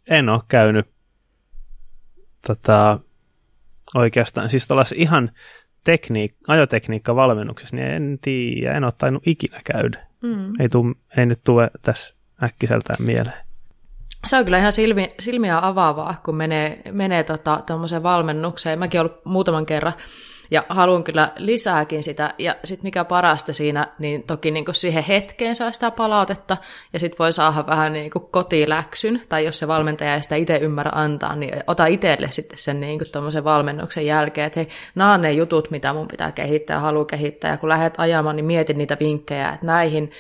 En ole käynyt tota, oikeastaan, siis ihan tekniik- ajotekniikka-valmennuksessa, niin en tiedä, en ole tainnut ikinä käydä. Mm. Ei, tuu, ei nyt tule tässä äkkiseltään mieleen. Se on kyllä ihan silmi, silmiä avaavaa, kun menee, menee tota, valmennukseen. Mäkin olen ollut muutaman kerran ja haluan kyllä lisääkin sitä. Ja sitten mikä parasta siinä, niin toki niin kuin siihen hetkeen saa sitä palautetta, ja sitten voi saada vähän niin kuin kotiläksyn, tai jos se valmentaja ei sitä itse ymmärrä antaa, niin ota itselle sitten sen niin kuin valmennuksen jälkeen, että hei, nämä on ne jutut, mitä mun pitää kehittää, haluan kehittää, ja kun lähdet ajamaan, niin mietin niitä vinkkejä, että näihin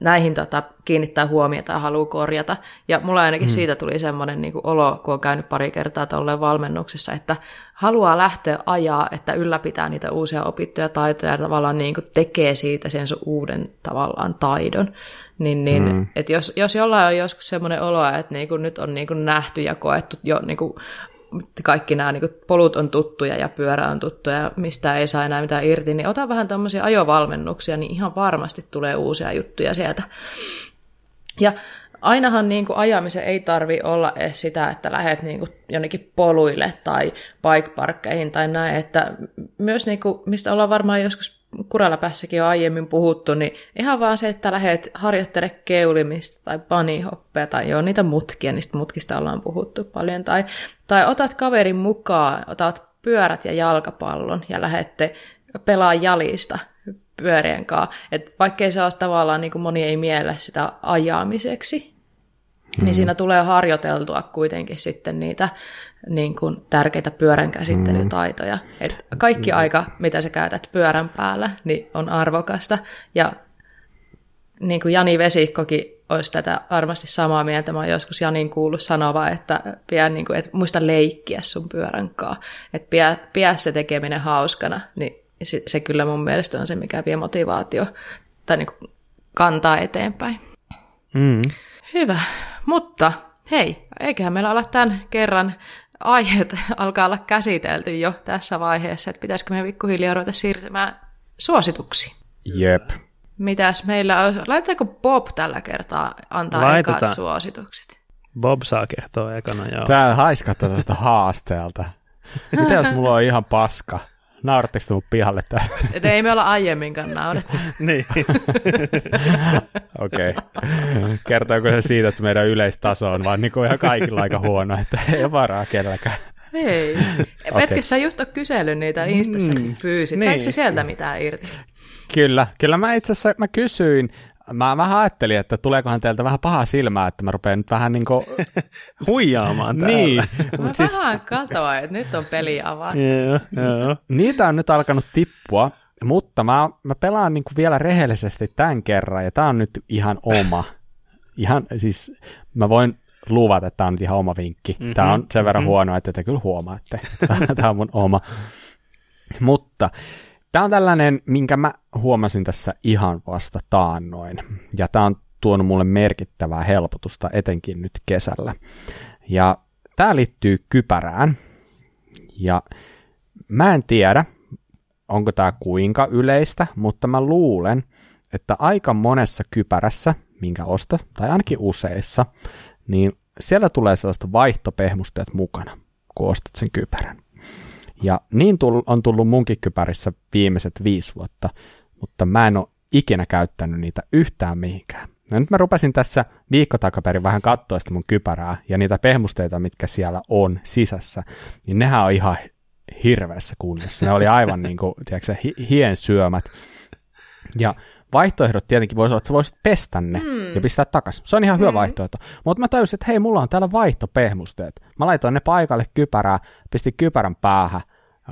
näihin tota, kiinnittää huomiota ja haluaa korjata. Ja mulla ainakin mm. siitä tuli semmoinen niin olo, kun on käynyt pari kertaa tuolleen valmennuksessa, että haluaa lähteä ajaa, että ylläpitää niitä uusia opittuja taitoja ja tavallaan niin kuin tekee siitä sen sun uuden tavallaan taidon. Niin, niin mm. että jos, jos jollain on joskus semmoinen olo, että niin kuin nyt on niin kuin nähty ja koettu jo niin kuin kaikki nämä niin polut on tuttuja ja pyörä on tuttuja, mistä ei saa enää mitään irti, niin ota vähän tämmöisiä ajovalmennuksia, niin ihan varmasti tulee uusia juttuja sieltä. Ja ainahan niin kuin ajamisen ei tarvi olla edes sitä, että lähdet niin kuin jonnekin poluille tai bike tai näin, että myös niin kuin, mistä ollaan varmaan joskus Kuralapässäkin on aiemmin puhuttu, niin ihan vaan se, että lähdet harjoittele keulimista tai panihoppea tai joo, niitä mutkia, niistä mutkista ollaan puhuttu paljon. Tai, tai otat kaverin mukaan, otat pyörät ja jalkapallon ja lähette pelaa jalista pyörien kanssa. Et vaikkei se ole tavallaan, niin kuin moni ei miele sitä ajamiseksi, Mm. Niin siinä tulee harjoiteltua kuitenkin sitten niitä niin kuin tärkeitä pyörän käsittelytaitoja. Mm. Et kaikki mm. aika, mitä sä käytät pyörän päällä, niin on arvokasta. Ja niin kuin Jani Vesikkokin olisi tätä varmasti samaa mieltä. Mä oon joskus Janin kuullut sanova, että, pidä, niin kuin, että muista leikkiä sun pyörän kanssa. Että pidä, pidä se tekeminen hauskana. Niin se, se kyllä mun mielestä on se, mikä vie motivaatio tai niin kuin kantaa eteenpäin. Mm. Hyvä. Mutta hei, eiköhän meillä olla tämän kerran aiheet alkaa olla käsitelty jo tässä vaiheessa, että pitäisikö me pikkuhiljaa ruveta siirtymään suosituksiin. Jep. Mitäs meillä on? Laitetaanko Bob tällä kertaa antaa Laitetaan. ekat suositukset? Bob saa kertoa ekana, joo. Tää haiskattaa tästä haasteelta. Mitä jos mulla on ihan paska? Nauratteko te mun pihalle täällä? ei me olla aiemminkaan naurettu. niin. Okei. Okay. Kertooko se siitä, että meidän yleistaso on vaan niin kuin ihan kaikilla aika huono, että ei ole varaa kenelläkään? Ei. Okay. Etkö sä just ole kysellyt niitä Instassa, mm, pyysit? Niin. Saiko sieltä mitään irti? Kyllä, kyllä mä itse asiassa mä kysyin Mä vähän ajattelin, että tuleekohan teiltä vähän paha silmää, että mä rupean nyt vähän niin kuin... Huijaamaan täällä. Niin. Mä siis... vähän katoa, että nyt on peli avattu. yeah, yeah. Niitä on nyt alkanut tippua, mutta mä, mä pelaan niin kuin vielä rehellisesti tämän kerran, ja tämä on nyt ihan oma. Ihan, siis mä voin luvata, että tämä on nyt ihan oma vinkki. Mm-hmm. Tämä on sen verran mm-hmm. huono, että te kyllä huomaatte. tämä on mun oma. Mutta Tämä on tällainen, minkä mä huomasin tässä ihan vasta taannoin, ja tämä on tuonut mulle merkittävää helpotusta etenkin nyt kesällä. Ja tämä liittyy kypärään, ja mä en tiedä, onko tämä kuinka yleistä, mutta mä luulen, että aika monessa kypärässä, minkä ostat, tai ainakin useissa, niin siellä tulee sellaista vaihtopehmusteet mukana, kun ostat sen kypärän. Ja niin on tullut munkin kypärissä viimeiset viisi vuotta, mutta mä en ole ikinä käyttänyt niitä yhtään mihinkään. Ja nyt mä rupesin tässä viikko takaperin vähän katsoa sitä mun kypärää ja niitä pehmusteita, mitkä siellä on sisässä, niin nehän on ihan hirveässä kunnossa. Ne oli aivan niin kuin, tiedätkö, hien syömät. Ja vaihtoehdot tietenkin voisi olla, että sä voisit pestä ne mm. ja pistää takaisin. Se on ihan hyvä mm. vaihtoehto. Mutta mä tajusin, että hei, mulla on täällä vaihtopehmusteet. Mä laitoin ne paikalle kypärää, pistin kypärän päähän.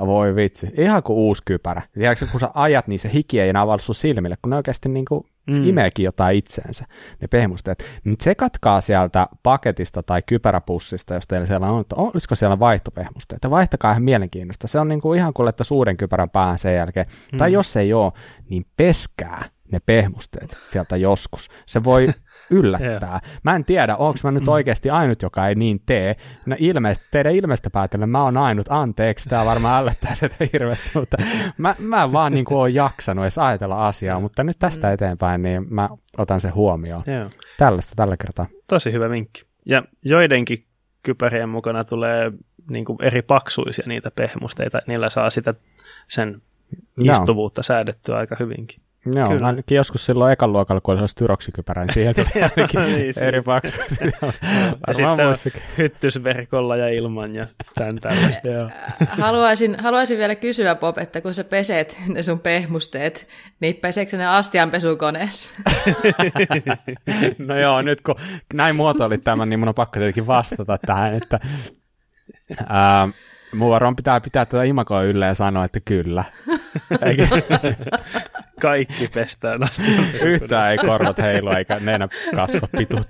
Ja voi vitsi, ihan kuin uusi kypärä. Tiedätkö, kun sä ajat, niin se hiki ei enää sun silmille, kun ne oikeasti niin kuin mm. imeekin jotain itseensä, ne pehmusteet. Niin katkaa sieltä paketista tai kypäräpussista, jos teillä siellä on, että olisiko siellä vaihtopehmusteet. Ja vaihtakaa ihan mielenkiintoista. Se on niin kuin ihan kuin että uuden kypärän päähän sen jälkeen. Mm. Tai jos ei ole, niin peskää ne pehmusteet sieltä joskus. Se voi yllättää. Mä en tiedä, onko mä nyt oikeasti ainut, joka ei niin tee. No ilmeisesti, teidän ilmeistä päätellen mä oon ainut. Anteeksi, tämä varmaan ällöttää tätä hirveästi, mutta mä, mä en vaan niin kuin oon jaksanut edes ajatella asiaa, mutta nyt tästä mm. eteenpäin niin mä otan sen huomioon. Joo. Tällaista tällä kertaa. Tosi hyvä vinkki. Ja joidenkin kypärien mukana tulee niin kuin eri paksuisia niitä pehmusteita. Niillä saa sitä sen istuvuutta säädettyä aika hyvinkin. Joo, Kyllä. ainakin joskus silloin ekan luokalla, kun oli tyroksikypärä, niin siihen tuli ainakin niin, eri paksu. ja sitten hyttysverkolla ja ilman ja tämän tällaista. Joo. haluaisin, haluaisin vielä kysyä, Bob, että kun sä peset ne sun pehmusteet, niin peseekö ne astianpesukoneessa? no joo, nyt kun näin muotoilit tämän, niin mun on pakko tietenkin vastata tähän, että ää, Mun varmaan pitää pitää tätä imakoa yllä ja sanoa, että kyllä. Eikä... Kaikki pestään asti. Yhtään ei korvat heilu eikä nenä kasva pitut.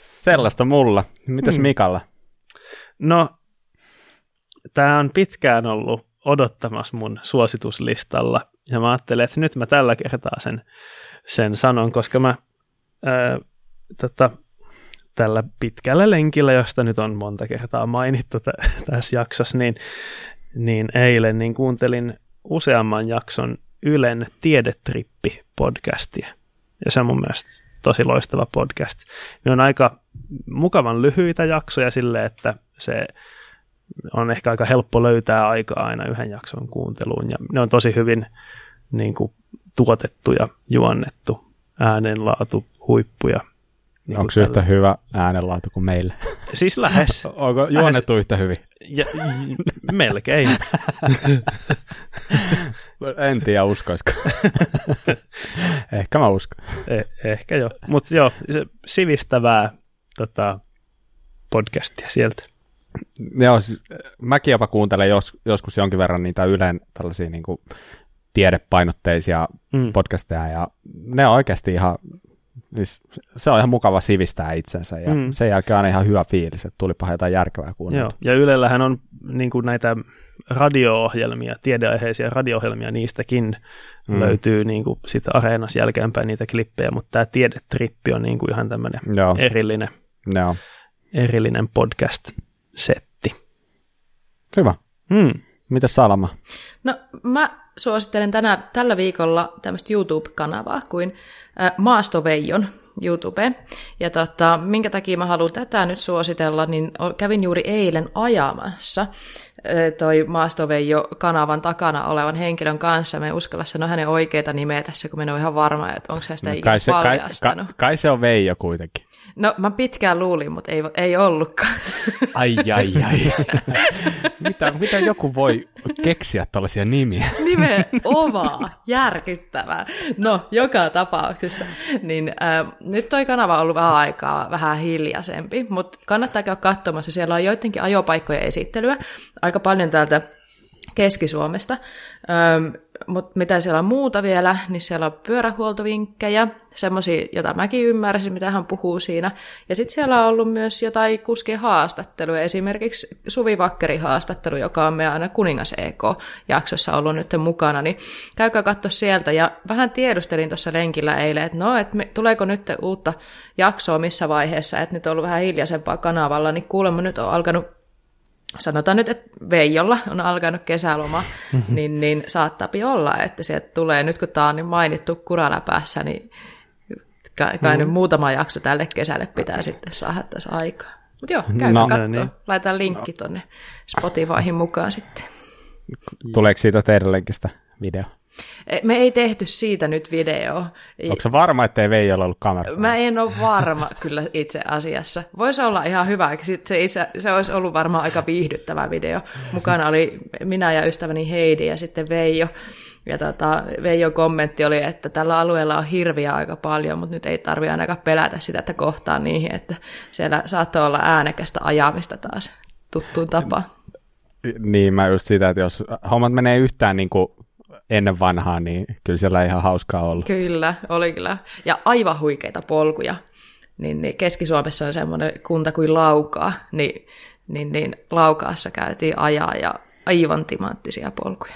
Sellaista mulla. Mitäs hmm. Mikalla? No, tämä on pitkään ollut odottamassa mun suosituslistalla. Ja mä ajattelin, että nyt mä tällä kertaa sen, sen sanon, koska mä ää, tota, tällä pitkällä lenkillä, josta nyt on monta kertaa mainittu t- tässä jaksossa, niin, niin eilen niin kuuntelin useamman jakson Ylen Tiedetrippi-podcastia. Ja se on mun mielestä tosi loistava podcast. Ne on aika mukavan lyhyitä jaksoja sille, että se on ehkä aika helppo löytää aikaa aina yhden jakson kuunteluun. Ja ne on tosi hyvin niin kuin, tuotettu ja juonnettu äänenlaatu, huippuja niin Onko se yhtä hyvä äänenlaatu kuin meillä? Siis lähes. Onko juonnettu yhtä hyvin? Ja, melkein. en tiedä, uskoisiko. ehkä mä uskon. Eh, ehkä joo. Mutta joo, sivistävää tota, podcastia sieltä. Joo, siis, mäkin jopa kuuntelen jos, joskus jonkin verran niitä Ylen tällaisia niin kuin, tiedepainotteisia mm. podcasteja, ja ne on oikeasti ihan niin se on ihan mukava sivistää itsensä ja mm. sen jälkeen on ihan hyvä fiilis, että tulipa jotain järkevää kuunneltua. Joo, ja Ylellähän on niin kuin näitä radio-ohjelmia, tiedeaiheisia radio-ohjelmia, niistäkin mm. löytyy niin kuin sit areenassa jälkeenpäin niitä klippejä, mutta tämä tiedetrippi on niin kuin ihan tämmöinen erillinen, Joo. erillinen podcast-setti. Hyvä. Mm. Mitäs Salama? No mä suosittelen tänä, tällä viikolla tämmöistä YouTube-kanavaa kuin Maastoveijon YouTube. Ja tota, minkä takia mä haluan tätä nyt suositella, niin kävin juuri eilen ajamassa toi Maastoveijo kanavan takana olevan henkilön kanssa. Me ei uskalla sanoa hänen oikeita nimeä tässä, kun me en ole ihan varma, että onko se sitä no, kai se, kai, kai, kai se on Veijo kuitenkin. No mä pitkään luulin, mutta ei, ei ollutkaan. Ai, ai, ai. mitä, mitä joku voi keksiä tällaisia nimiä? Nimenomaan, järkyttävää. No, joka tapauksessa. Niin, äh, nyt toi kanava on ollut vähän aikaa vähän hiljaisempi, mutta kannattaa käydä katsomassa. Siellä on joidenkin ajopaikkojen esittelyä, aika paljon täältä Keski-Suomesta. Öm, mutta mitä siellä on muuta vielä, niin siellä on pyörähuoltovinkkejä, semmoisia, joita mäkin ymmärsin, mitä hän puhuu siinä. Ja sitten siellä on ollut myös jotain kuskien haastatteluja, esimerkiksi Suvi Vakkeri haastattelu, joka on meidän aina Kuningas EK-jaksossa ollut nyt mukana, niin käykää katsoa sieltä. Ja vähän tiedustelin tuossa lenkillä eilen, että no, että tuleeko nyt uutta jaksoa missä vaiheessa, että nyt on ollut vähän hiljaisempaa kanavalla, niin kuulemma nyt on alkanut sanotaan nyt, että Veijolla on alkanut kesäloma, mm-hmm. niin, niin saattaa olla, että sieltä tulee, nyt kun tämä on niin mainittu kuraläpäässä, niin kai, kai mm. nyt muutama jakso tälle kesälle pitää sitten saada tässä aikaa. Mutta joo, käykää no, katsoa. Niin. Laitetaan linkki tuonne Spotifyhin mukaan sitten. Tuleeko siitä teidän linkistä video? E, me ei tehty siitä nyt video. Onko se varma, ettei Veijolla ollut kamera? Mä en ole varma kyllä itse asiassa. Voisi olla ihan hyvä. Se, itse, se olisi ollut varmaan aika viihdyttävä video. Mukana oli minä ja ystäväni Heidi ja sitten Veijo. Ja tota, Veijo kommentti oli, että tällä alueella on hirviä aika paljon, mutta nyt ei tarvitse ainakaan pelätä sitä, että kohtaa niihin, että siellä saattoi olla äänekästä ajamista taas tuttuun tapaan. Niin, mä just sitä, että jos hommat menee yhtään niin kuin ennen vanhaa, niin kyllä siellä ihan hauskaa olla. Kyllä, oli kyllä. Ja aivan huikeita polkuja. Niin, niin Keski-Suomessa on semmoinen kunta kuin Laukaa, niin, niin, niin Laukaassa käytiin ajaa ja aivan timanttisia polkuja.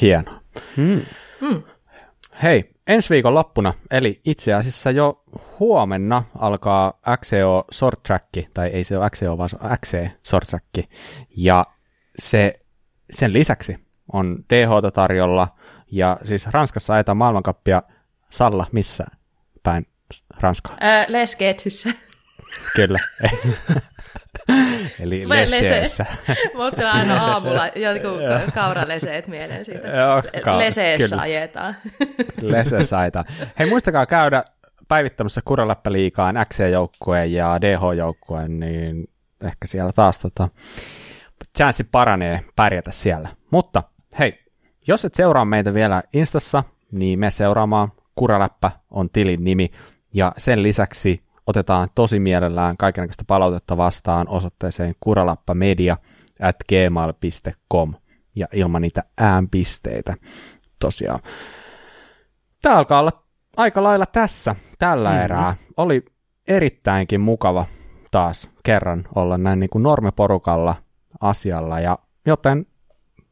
Hieno. Hmm. Hmm. Hei, ensi viikon loppuna, eli itse asiassa jo huomenna alkaa XEO Short Track, tai ei se ole XEO, vaan se on XE Short Track, ja se, sen lisäksi on DH tarjolla, ja siis Ranskassa ajetaan maailmankappia Salla missä päin Ranskaa? Öö, Les Getsissä. Kyllä. Eli leseessä. Mutta aina aamulla jotkut kauraleseet mieleen siitä. Joo, ka- Leseessä kyllä. ajetaan. Lesesaita. Hei, muistakaa käydä päivittämässä Kuraläppäliikaan XC-joukkueen ja DH-joukkueen, niin ehkä siellä taas tota, chanssi paranee pärjätä siellä. Mutta hei, jos et seuraa meitä vielä Instassa, niin me seuraamaan. Kuraläppä on tilin nimi, ja sen lisäksi otetaan tosi mielellään kaikenlaista palautetta vastaan osoitteeseen kuralappamedia at gmail.com ja ilman niitä äänpisteitä tosiaan. Tämä alkaa olla aika lailla tässä tällä Mhm. mm-hmm. erää. Oli erittäinkin mukava taas kerran olla näin niin kuin normiporukalla asialla, ja joten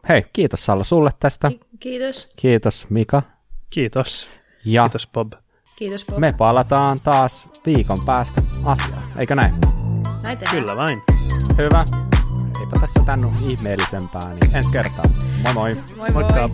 hei, kiitos Salla sulle tästä, Ki- Kiitos. kiitos Mika, Kiitos. ja Kiitos Bob. Kiitos Bob. me palataan taas viikon päästä asiaan, eikö näin? Näin tehdään. Kyllä vain. Hyvä. Eipä tässä tänne ihmeellisempää, niin ensi kertaa. Moi moi! Moi moi. Moikka.